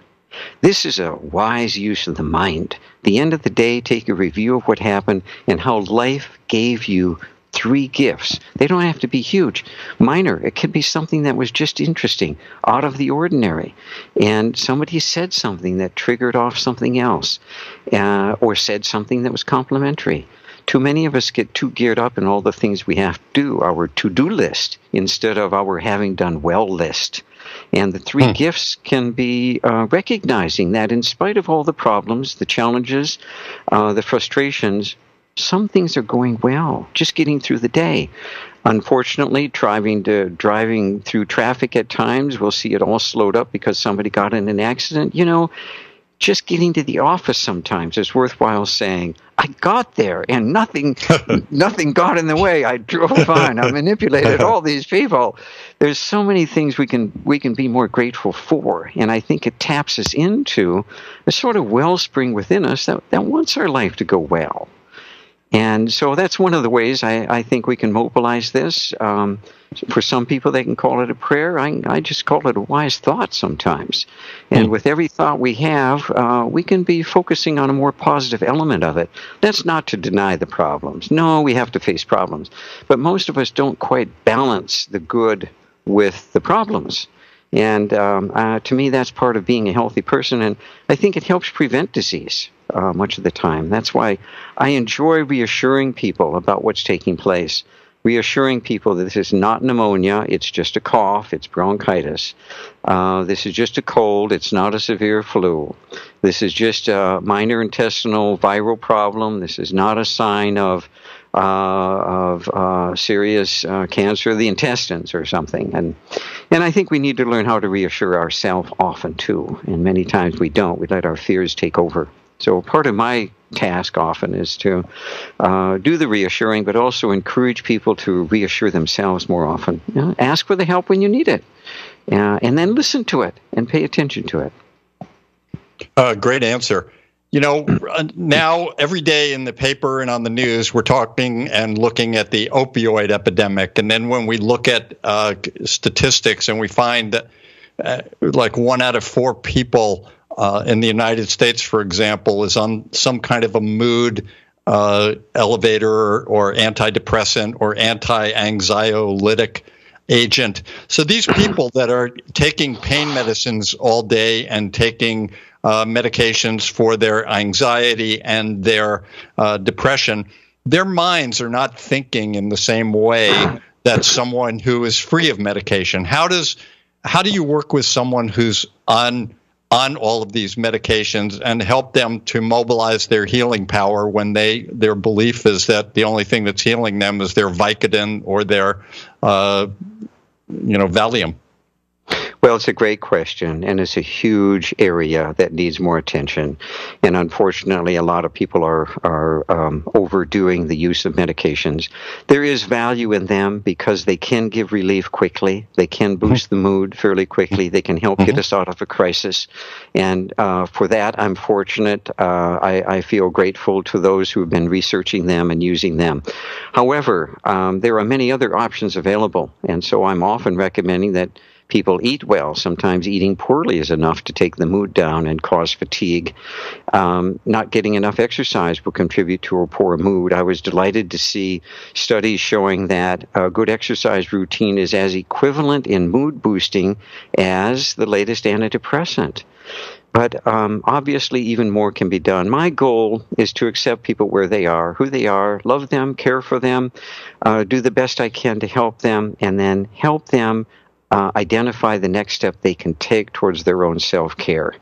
This is a wise use of the mind. The end of the day, take a review of what happened and how life gave you three gifts. They don't have to be huge. Minor, it could be something that was just interesting, out of the ordinary. And somebody said something that triggered off something else, uh, or said something that was complimentary. Too many of us get too geared up in all the things we have to do, our to do list, instead of our having done well list. And the three hmm. gifts can be uh, recognizing that in spite of all the problems, the challenges, uh, the frustrations, some things are going well, just getting through the day. Unfortunately, driving to driving through traffic at times, we'll see it all slowed up because somebody got in an accident. You know, just getting to the office sometimes is worthwhile saying, I got there and nothing nothing got in the way. I drove fine. I manipulated all these people. There's so many things we can we can be more grateful for. And I think it taps us into a sort of wellspring within us that, that wants our life to go well. And so that's one of the ways I, I think we can mobilize this. Um, for some people, they can call it a prayer. I, I just call it a wise thought sometimes. And mm. with every thought we have, uh, we can be focusing on a more positive element of it. That's not to deny the problems. No, we have to face problems. But most of us don't quite balance the good with the problems. And um, uh, to me, that's part of being a healthy person. And I think it helps prevent disease uh, much of the time. That's why I enjoy reassuring people about what's taking place, reassuring people that this is not pneumonia, it's just a cough, it's bronchitis. Uh, this is just a cold, it's not a severe flu. This is just a minor intestinal viral problem. This is not a sign of uh, of uh, serious uh, cancer of the intestines or something. And and I think we need to learn how to reassure ourselves often too. And many times we don't. We let our fears take over. So part of my task often is to uh, do the reassuring, but also encourage people to reassure themselves more often. You know, ask for the help when you need it, uh, and then listen to it and pay attention to it. Uh, great answer. You know, now every day in the paper and on the news, we're talking and looking at the opioid epidemic. And then when we look at uh, statistics and we find that uh, like one out of four people uh, in the United States, for example, is on some kind of a mood uh, elevator or antidepressant or anti anxiolytic agent. So these people that are taking pain medicines all day and taking uh, medications for their anxiety and their uh, depression, their minds are not thinking in the same way that someone who is free of medication. How does how do you work with someone who's on on all of these medications and help them to mobilize their healing power when they their belief is that the only thing that's healing them is their Vicodin or their uh, you know Valium? Well, it's a great question, and it's a huge area that needs more attention. And unfortunately, a lot of people are are um, overdoing the use of medications. There is value in them because they can give relief quickly. They can boost the mood fairly quickly. They can help get mm-hmm. us out of a crisis, and uh, for that, I'm fortunate. Uh, I, I, feel grateful to those who have been researching them and using them. However, um, there are many other options available, and so I'm often recommending that people eat well. Sometimes eating poorly is enough to take the mood down and cause fatigue. Um, not getting enough exercise will contribute to a poor mood. I was delighted to see studies showing that a good exercise routine is as equivalent in mood boosting as the latest antidepressant. But um, obviously, even more can be done. My goal is to accept people where they are, who they are, love them, care for them, uh, do the best I can to help them, and then help them uh, identify the next step they can take towards their own self care.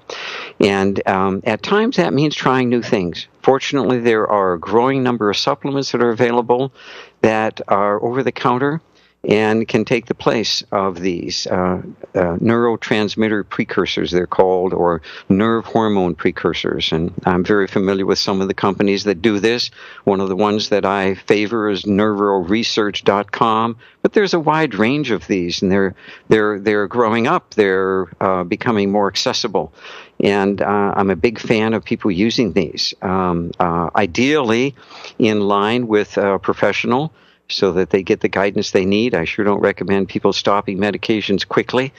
And um, at times that means trying new things. Fortunately, there are a growing number of supplements that are available that are over the counter and can take the place of these uh, uh, neurotransmitter precursors, they're called, or nerve hormone precursors. And I'm very familiar with some of the companies that do this. One of the ones that I favor is neuroresearch.com, but there's a wide range of these, and they're they're they're growing up. They're uh, becoming more accessible, and uh, I'm a big fan of people using these. Um, uh, ideally, in line with a professional so that they get the guidance they need. I sure don't recommend people stopping medications quickly.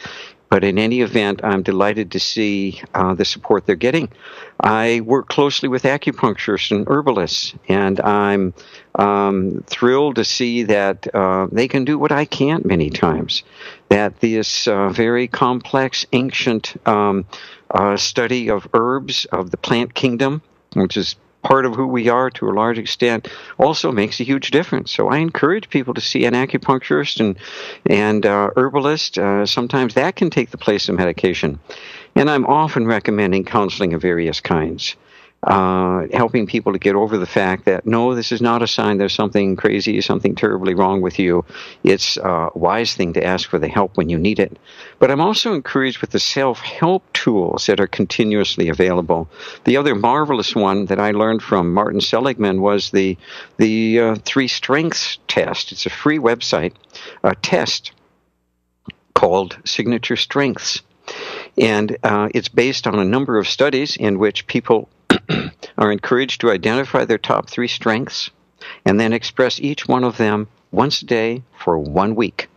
But in any event, I'm delighted to see uh, the support they're getting. I work closely with acupuncturists and herbalists, and I'm um, thrilled to see that uh, they can do what I can't many times. That this uh, very complex, ancient um, uh, study of herbs, of the plant kingdom, which is part of who we are to a large extent also makes a huge difference. So I encourage people to see an acupuncturist and and uh, herbalist. Uh, sometimes that can take the place of medication, and I'm often recommending counseling of various kinds uh, helping people to get over the fact that no, this is not a sign there's something crazy, something terribly wrong with you. It's a wise thing to ask for the help when you need it. But I'm also encouraged with the self help tools that are continuously available. The other marvelous one that I learned from Martin Seligman was the the uh, three strengths test. It's a free website, a test called Signature Strengths. And uh, it's based on a number of studies in which people are encouraged to identify their top three strengths and then express each one of them once a day for one week.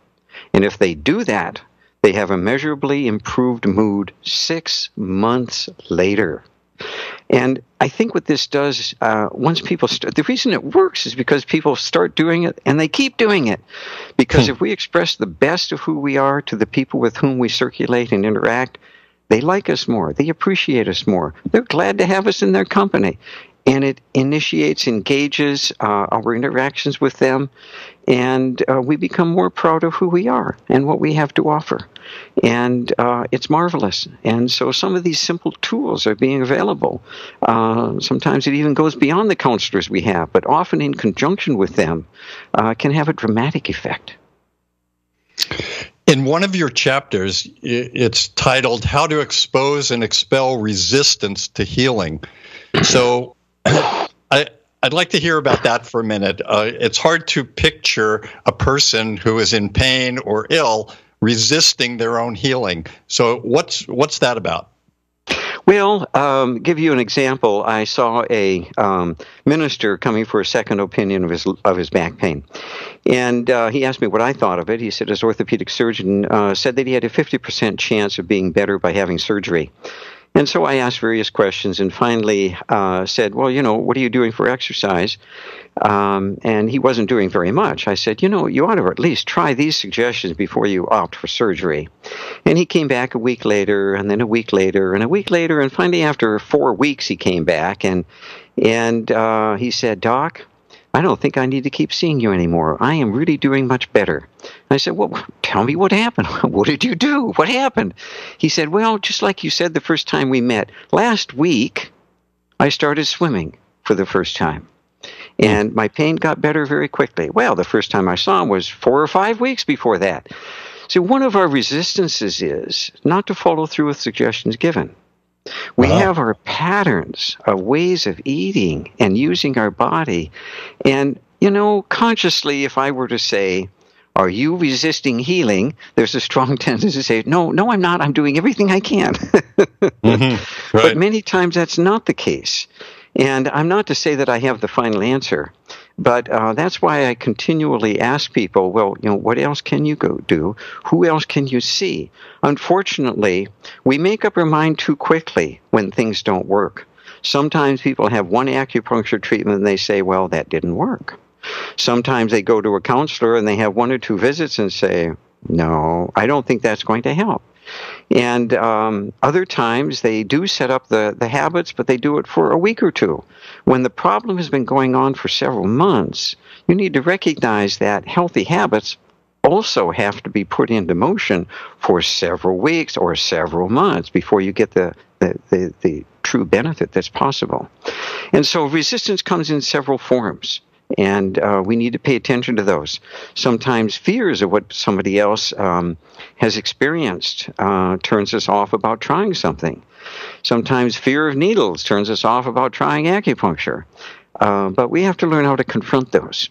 And if they do that, they have a measurably improved mood six months later. And I think what this does, uh, once people start, the reason it works is because people start doing it and they keep doing it. Because hmm. if we express the best of who we are to the people with whom we circulate and interact, they like us more. They appreciate us more. They're glad to have us in their company and it initiates, engages uh, our interactions with them, and uh, we become more proud of who we are and what we have to offer. And uh, it's marvelous. And so some of these simple tools are being available. Uh, sometimes it even goes beyond the counselors we have, but often in conjunction with them uh, can have a dramatic effect. In one of your chapters, it's titled How to Expose and Expel Resistance to Healing. So, I, I'd like to hear about that for a minute. Uh, it's hard to picture a person who is in pain or ill resisting their own healing. So, what's what's that about? Well, um, give you an example. I saw a um, minister coming for a second opinion of his of his back pain, and uh, he asked me what I thought of it. He said his orthopedic surgeon uh, said that he had a fifty percent chance of being better by having surgery. And so I asked various questions and finally uh, said, Well, you know, what are you doing for exercise? Um, and he wasn't doing very much. I said, You know, you ought to at least try these suggestions before you opt for surgery. And he came back a week later, and then a week later, and a week later, and finally, after four weeks, he came back and and uh, he said, Doc, I don't think I need to keep seeing you anymore. I am really doing much better. I said, Well, tell me what happened. what did you do? What happened? He said, Well, just like you said the first time we met, last week I started swimming for the first time. And my pain got better very quickly. Well, the first time I saw him was four or five weeks before that. So, one of our resistances is not to follow through with suggestions given. We uh-huh. have our patterns, our ways of eating and using our body. And, you know, consciously, if I were to say, are you resisting healing? There's a strong tendency to say, no, no, I'm not. I'm doing everything I can. mm-hmm. right. But many times that's not the case. And I'm not to say that I have the final answer, but uh, that's why I continually ask people, well, you know, what else can you go do? Who else can you see? Unfortunately, we make up our mind too quickly when things don't work. Sometimes people have one acupuncture treatment and they say, well, that didn't work. Sometimes they go to a counselor and they have one or two visits and say, no, I don't think that's going to help. And um, other times they do set up the, the habits, but they do it for a week or two. When the problem has been going on for several months, you need to recognize that healthy habits also have to be put into motion for several weeks or several months before you get the, the, the, the true benefit that's possible. And so resistance comes in several forms. And uh, we need to pay attention to those. Sometimes fears of what somebody else um, has experienced uh, turns us off about trying something. Sometimes fear of needles turns us off about trying acupuncture. Uh, but we have to learn how to confront those.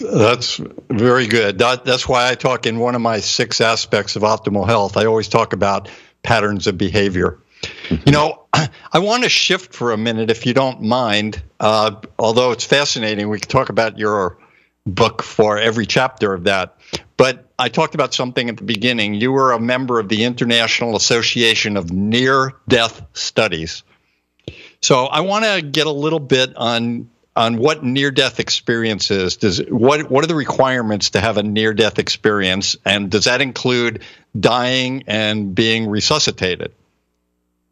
That's very good. That, that's why I talk in one of my six aspects of optimal health. I always talk about patterns of behavior. You know, I want to shift for a minute, if you don't mind. Uh, although it's fascinating, we could talk about your book for every chapter of that. But I talked about something at the beginning. You were a member of the International Association of Near Death Studies. So I want to get a little bit on on what near death experience is. Does what what are the requirements to have a near death experience, and does that include dying and being resuscitated?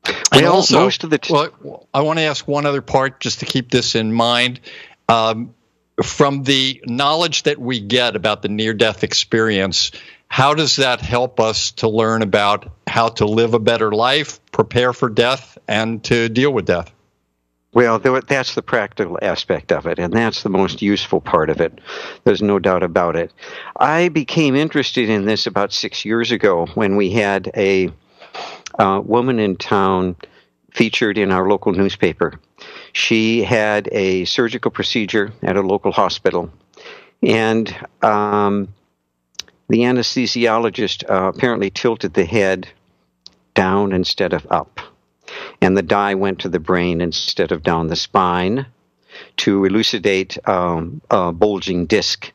And well, also, most of the t- well, I want to ask one other part just to keep this in mind. Um, from the knowledge that we get about the near death experience, how does that help us to learn about how to live a better life, prepare for death, and to deal with death? Well, that's the practical aspect of it, and that's the most useful part of it. There's no doubt about it. I became interested in this about six years ago when we had a uh, woman in town featured in our local newspaper. She had a surgical procedure at a local hospital, and um, the anesthesiologist uh, apparently tilted the head down instead of up, and the dye went to the brain instead of down the spine. to elucidate um, a bulging disc.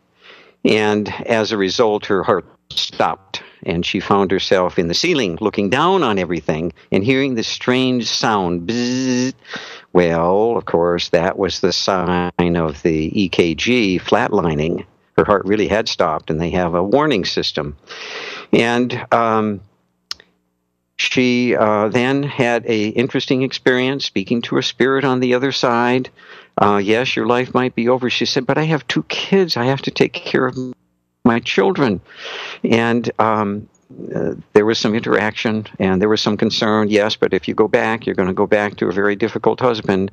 And as a result, her heart stopped and she found herself in the ceiling looking down on everything and hearing this strange sound. Bzzz. Well, of course, that was the sign of the EKG flatlining. Her heart really had stopped, and they have a warning system. And um, she uh, then had a interesting experience speaking to a spirit on the other side. Uh, yes, your life might be over. She said, but I have two kids. I have to take care of my children. And um, uh, there was some interaction and there was some concern, yes, but if you go back, you're going to go back to a very difficult husband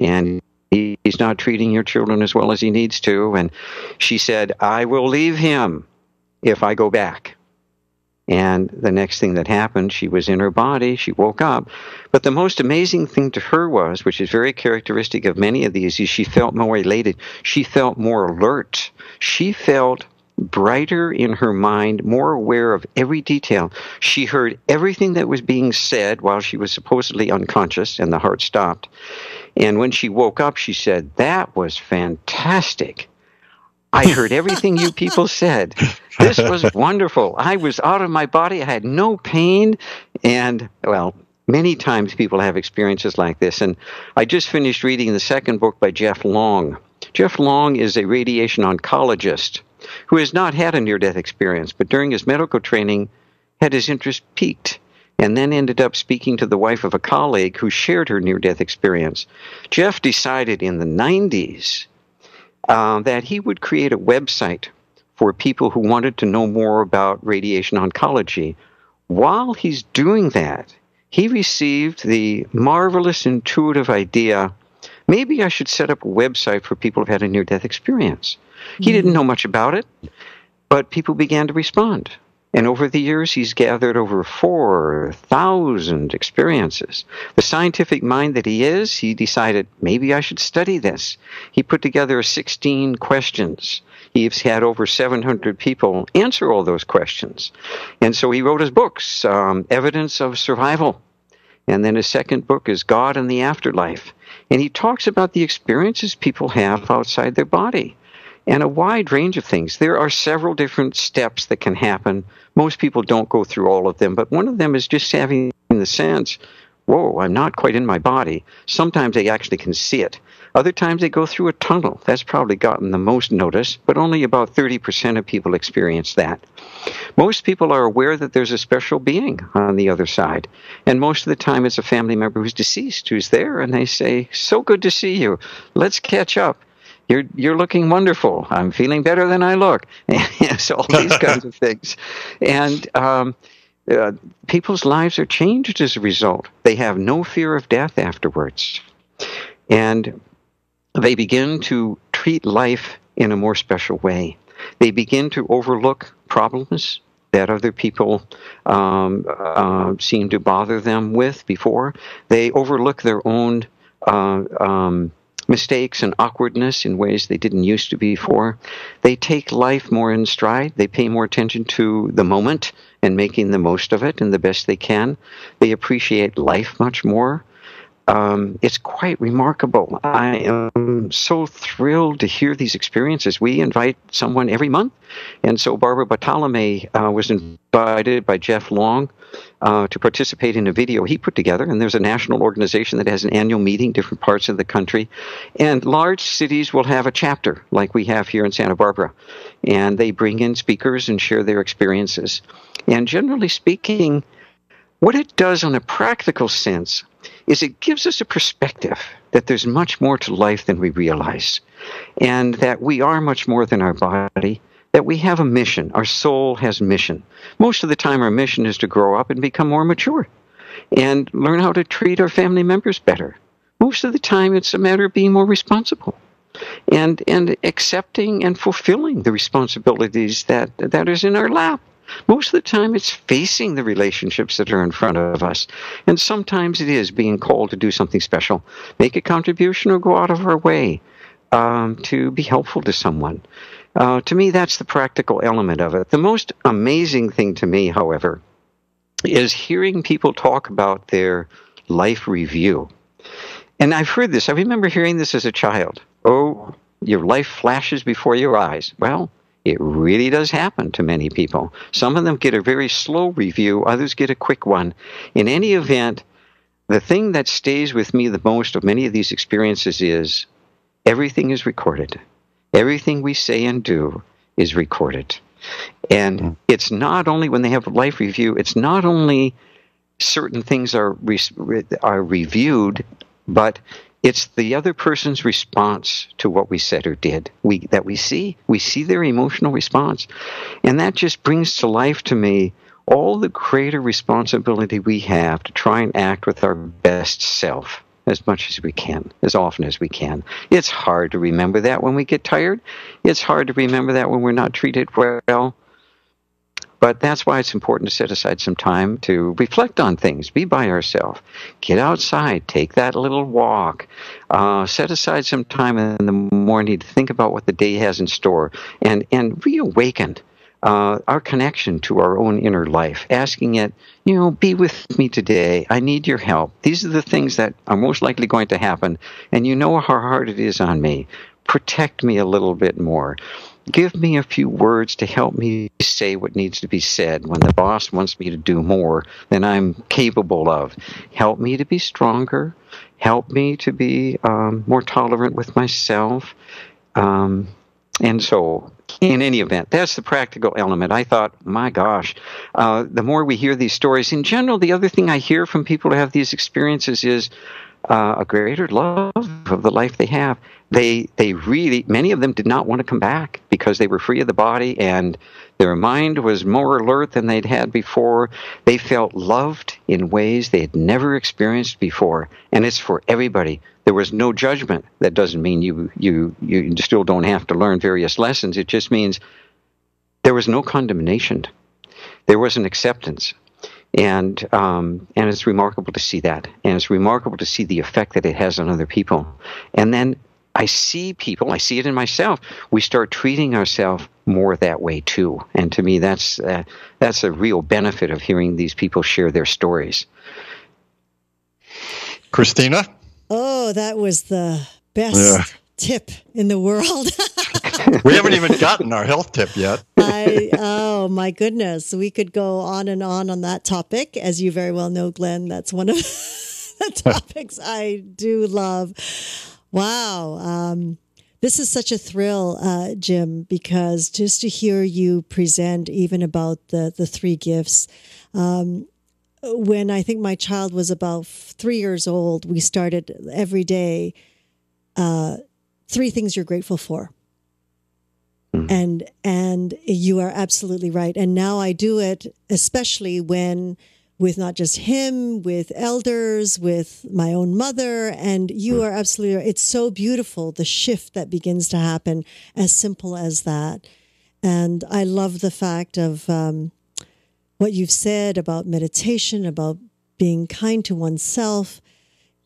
and he's not treating your children as well as he needs to. And she said, I will leave him if I go back. And the next thing that happened, she was in her body, she woke up. But the most amazing thing to her was, which is very characteristic of many of these, is she felt more elated. She felt more alert. She felt brighter in her mind, more aware of every detail. She heard everything that was being said while she was supposedly unconscious and the heart stopped. And when she woke up, she said, That was fantastic. I heard everything you people said. This was wonderful. I was out of my body. I had no pain. And, well, many times people have experiences like this. And I just finished reading the second book by Jeff Long. Jeff Long is a radiation oncologist who has not had a near death experience, but during his medical training had his interest piqued and then ended up speaking to the wife of a colleague who shared her near death experience. Jeff decided in the 90s uh, that he would create a website for people who wanted to know more about radiation oncology. While he's doing that, he received the marvelous intuitive idea maybe I should set up a website for people who've had a near death experience. He didn't know much about it, but people began to respond. And over the years, he's gathered over 4,000 experiences. The scientific mind that he is, he decided, maybe I should study this. He put together 16 questions. He's had over 700 people answer all those questions. And so he wrote his books, um, Evidence of Survival. And then his second book is God and the Afterlife. And he talks about the experiences people have outside their body and a wide range of things. There are several different steps that can happen. Most people don't go through all of them, but one of them is just having the sense, whoa, I'm not quite in my body. Sometimes they actually can see it. Other times they go through a tunnel. That's probably gotten the most notice, but only about 30% of people experience that. Most people are aware that there's a special being on the other side. And most of the time it's a family member who's deceased who's there and they say, So good to see you. Let's catch up you're you're looking wonderful. I'm feeling better than I look. so all these kinds of things, and um, uh, people's lives are changed as a result. They have no fear of death afterwards, and they begin to treat life in a more special way. They begin to overlook problems that other people um, uh, seem to bother them with before. They overlook their own uh, um, mistakes and awkwardness in ways they didn't used to before. They take life more in stride. They pay more attention to the moment and making the most of it and the best they can. They appreciate life much more um, it's quite remarkable. I am so thrilled to hear these experiences. We invite someone every month, and so Barbara Bartolome uh, was invited by Jeff Long uh, to participate in a video he put together. And there's a national organization that has an annual meeting, different parts of the country, and large cities will have a chapter like we have here in Santa Barbara, and they bring in speakers and share their experiences. And generally speaking, what it does on a practical sense is it gives us a perspective that there's much more to life than we realize, and that we are much more than our body, that we have a mission. Our soul has mission. Most of the time, our mission is to grow up and become more mature and learn how to treat our family members better. Most of the time, it's a matter of being more responsible and, and accepting and fulfilling the responsibilities that, that is in our lap. Most of the time, it's facing the relationships that are in front of us. And sometimes it is being called to do something special, make a contribution, or go out of our way um, to be helpful to someone. Uh, to me, that's the practical element of it. The most amazing thing to me, however, is hearing people talk about their life review. and I've heard this. I remember hearing this as a child. Oh, your life flashes before your eyes. Well, it really does happen to many people. Some of them get a very slow review, others get a quick one. In any event, the thing that stays with me the most of many of these experiences is everything is recorded. Everything we say and do is recorded. And mm. it's not only when they have a life review, it's not only certain things are, re- are reviewed, but it's the other person's response to what we said or did we, that we see. We see their emotional response. And that just brings to life to me all the greater responsibility we have to try and act with our best self as much as we can, as often as we can. It's hard to remember that when we get tired. It's hard to remember that when we're not treated well. But that's why it's important to set aside some time to reflect on things, be by yourself, get outside, take that little walk, uh, set aside some time in the morning to think about what the day has in store, and and reawaken uh, our connection to our own inner life, asking it, you know, be with me today. I need your help. These are the things that are most likely going to happen, and you know how hard it is on me. Protect me a little bit more. Give me a few words to help me say what needs to be said when the boss wants me to do more than I'm capable of. Help me to be stronger. Help me to be um, more tolerant with myself. Um, and so, in any event, that's the practical element. I thought, my gosh, uh, the more we hear these stories, in general, the other thing I hear from people who have these experiences is uh, a greater love of the life they have. They they really many of them did not want to come back because they were free of the body and their mind was more alert than they'd had before. They felt loved in ways they had never experienced before, and it's for everybody. There was no judgment. That doesn't mean you you you still don't have to learn various lessons. It just means there was no condemnation. There was an acceptance and um, and it's remarkable to see that, and it's remarkable to see the effect that it has on other people. And then I see people, I see it in myself. We start treating ourselves more that way too, and to me, that's uh, that's a real benefit of hearing these people share their stories. Christina. Oh, that was the best yeah. tip in the world. we haven't even gotten our health tip yet. I, oh my goodness, we could go on and on on that topic, as you very well know, Glenn. That's one of the topics I do love. Wow. Um, this is such a thrill, uh, Jim, because just to hear you present even about the, the three gifts. Um, when I think my child was about three years old, we started every day uh, three things you're grateful for. Mm-hmm. And and you are absolutely right. And now I do it especially when with not just him, with elders, with my own mother, and you mm-hmm. are absolutely right. It's so beautiful the shift that begins to happen, as simple as that. And I love the fact of um, what you've said about meditation, about being kind to oneself,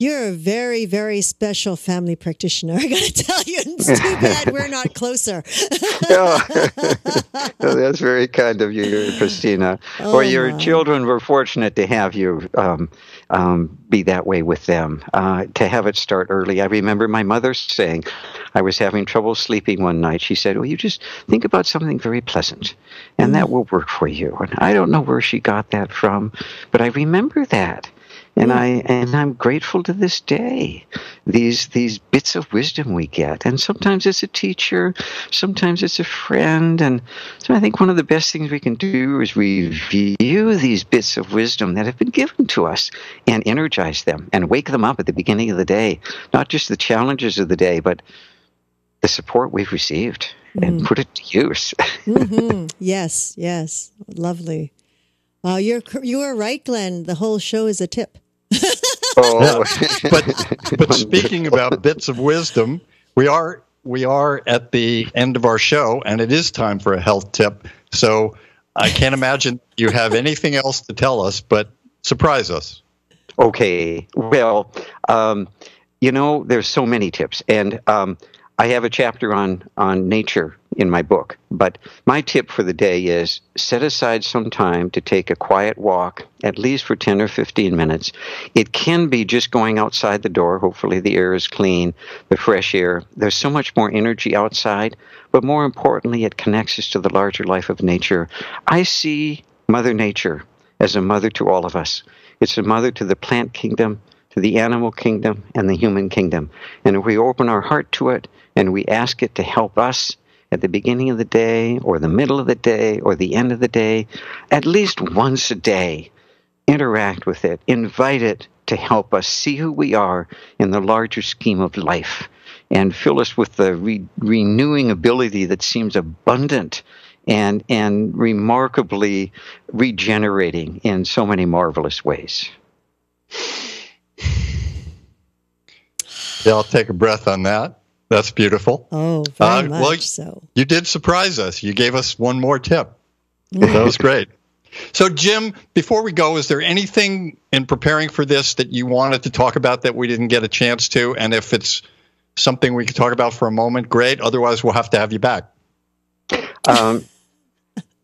you're a very, very special family practitioner. I got to tell you, it's too bad we're not closer. oh, that's very kind of you, Christina. Oh, or your my. children were fortunate to have you um, um, be that way with them, uh, to have it start early. I remember my mother saying, I was having trouble sleeping one night. She said, Well, you just think about something very pleasant, and that will work for you. And I don't know where she got that from, but I remember that and I and I'm grateful to this day. These these bits of wisdom we get, and sometimes it's a teacher, sometimes it's a friend, and so I think one of the best things we can do is review these bits of wisdom that have been given to us and energize them and wake them up at the beginning of the day. Not just the challenges of the day, but the support we've received mm. and put it to use. mm-hmm. Yes, yes, lovely. Wow, you're you are right, Glenn. The whole show is a tip. Oh. but but speaking about bits of wisdom, we are we are at the end of our show, and it is time for a health tip. So I can't imagine you have anything else to tell us, but surprise us. Okay. Well, um, you know, there's so many tips, and um, I have a chapter on on nature in my book. But my tip for the day is set aside some time to take a quiet walk, at least for 10 or 15 minutes. It can be just going outside the door. Hopefully, the air is clean, the fresh air. There's so much more energy outside, but more importantly, it connects us to the larger life of nature. I see Mother Nature as a mother to all of us. It's a mother to the plant kingdom, to the animal kingdom, and the human kingdom. And if we open our heart to it and we ask it to help us at the beginning of the day, or the middle of the day, or the end of the day, at least once a day, interact with it, invite it to help us see who we are in the larger scheme of life, and fill us with the re- renewing ability that seems abundant and and remarkably regenerating in so many marvelous ways. Yeah, I'll take a breath on that. That's beautiful. Oh, very uh, much well, so. You did surprise us. You gave us one more tip. that was great. So, Jim, before we go, is there anything in preparing for this that you wanted to talk about that we didn't get a chance to? And if it's something we could talk about for a moment, great. Otherwise, we'll have to have you back. Um,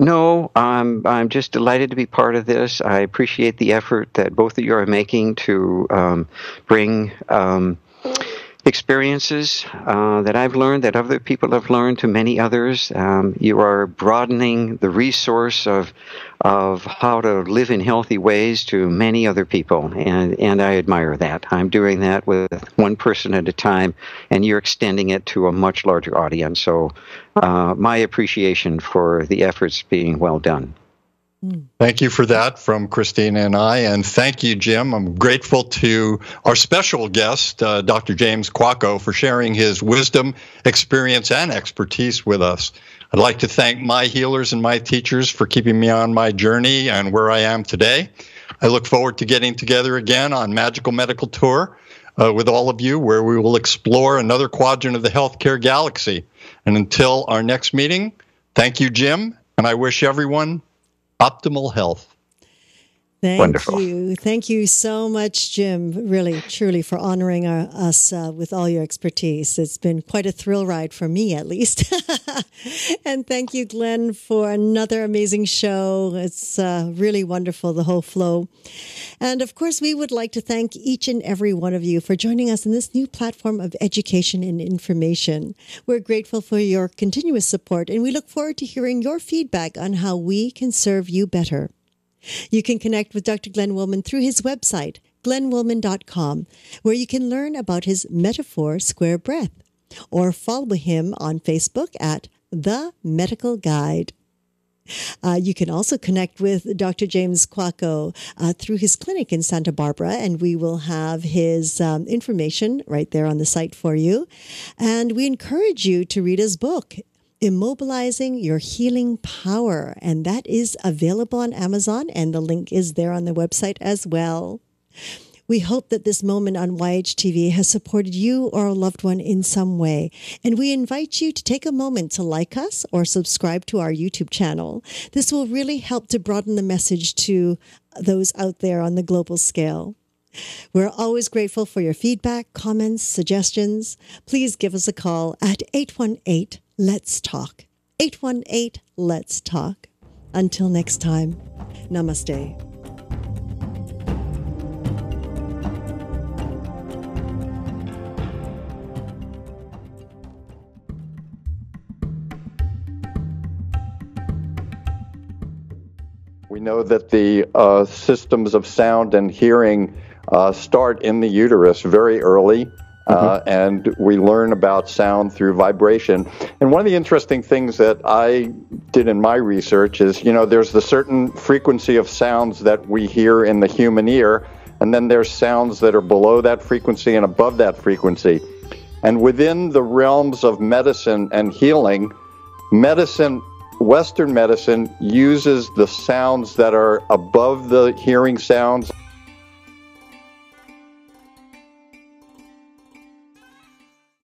no, I'm I'm just delighted to be part of this. I appreciate the effort that both of you are making to um, bring um, experiences uh, that I've learned, that other people have learned, to many others. Um, you are broadening the resource of of how to live in healthy ways to many other people, and and I admire that. I'm doing that with one person at a time, and you're extending it to a much larger audience. So, uh, my appreciation for the efforts being well done. Thank you for that from Christina and I. And thank you, Jim. I'm grateful to our special guest, uh, Dr. James Kwako, for sharing his wisdom, experience, and expertise with us. I'd like to thank my healers and my teachers for keeping me on my journey and where I am today. I look forward to getting together again on Magical Medical Tour uh, with all of you, where we will explore another quadrant of the healthcare galaxy. And until our next meeting, thank you, Jim, and I wish everyone optimal health. Thank Wonderful. you. Thank you so much, Jim, really, truly, for honoring our, us uh, with all your expertise. It's been quite a thrill ride for me, at least. and thank you, Glenn, for another amazing show. It's uh, really wonderful, the whole flow. And of course, we would like to thank each and every one of you for joining us in this new platform of education and information. We're grateful for your continuous support, and we look forward to hearing your feedback on how we can serve you better. You can connect with Dr. Glenn Wollman through his website, glennwollman.com, where you can learn about his Metaphor Square Breath, or follow him on Facebook at The Medical Guide. Uh, you can also connect with Dr. James Kwako uh, through his clinic in Santa Barbara, and we will have his um, information right there on the site for you. And we encourage you to read his book immobilizing your healing power. And that is available on Amazon, and the link is there on the website as well. We hope that this moment on YHTV has supported you or a loved one in some way. And we invite you to take a moment to like us or subscribe to our YouTube channel. This will really help to broaden the message to those out there on the global scale. We're always grateful for your feedback, comments, suggestions. Please give us a call at 818 Let's Talk. 818 Let's Talk. Until next time, namaste. We know that the uh, systems of sound and hearing uh, start in the uterus very early. Uh, mm-hmm. and we learn about sound through vibration. And one of the interesting things that I did in my research is, you know, there's the certain frequency of sounds that we hear in the human ear, and then there's sounds that are below that frequency and above that frequency. And within the realms of medicine and healing, medicine, Western medicine, uses the sounds that are above the hearing sounds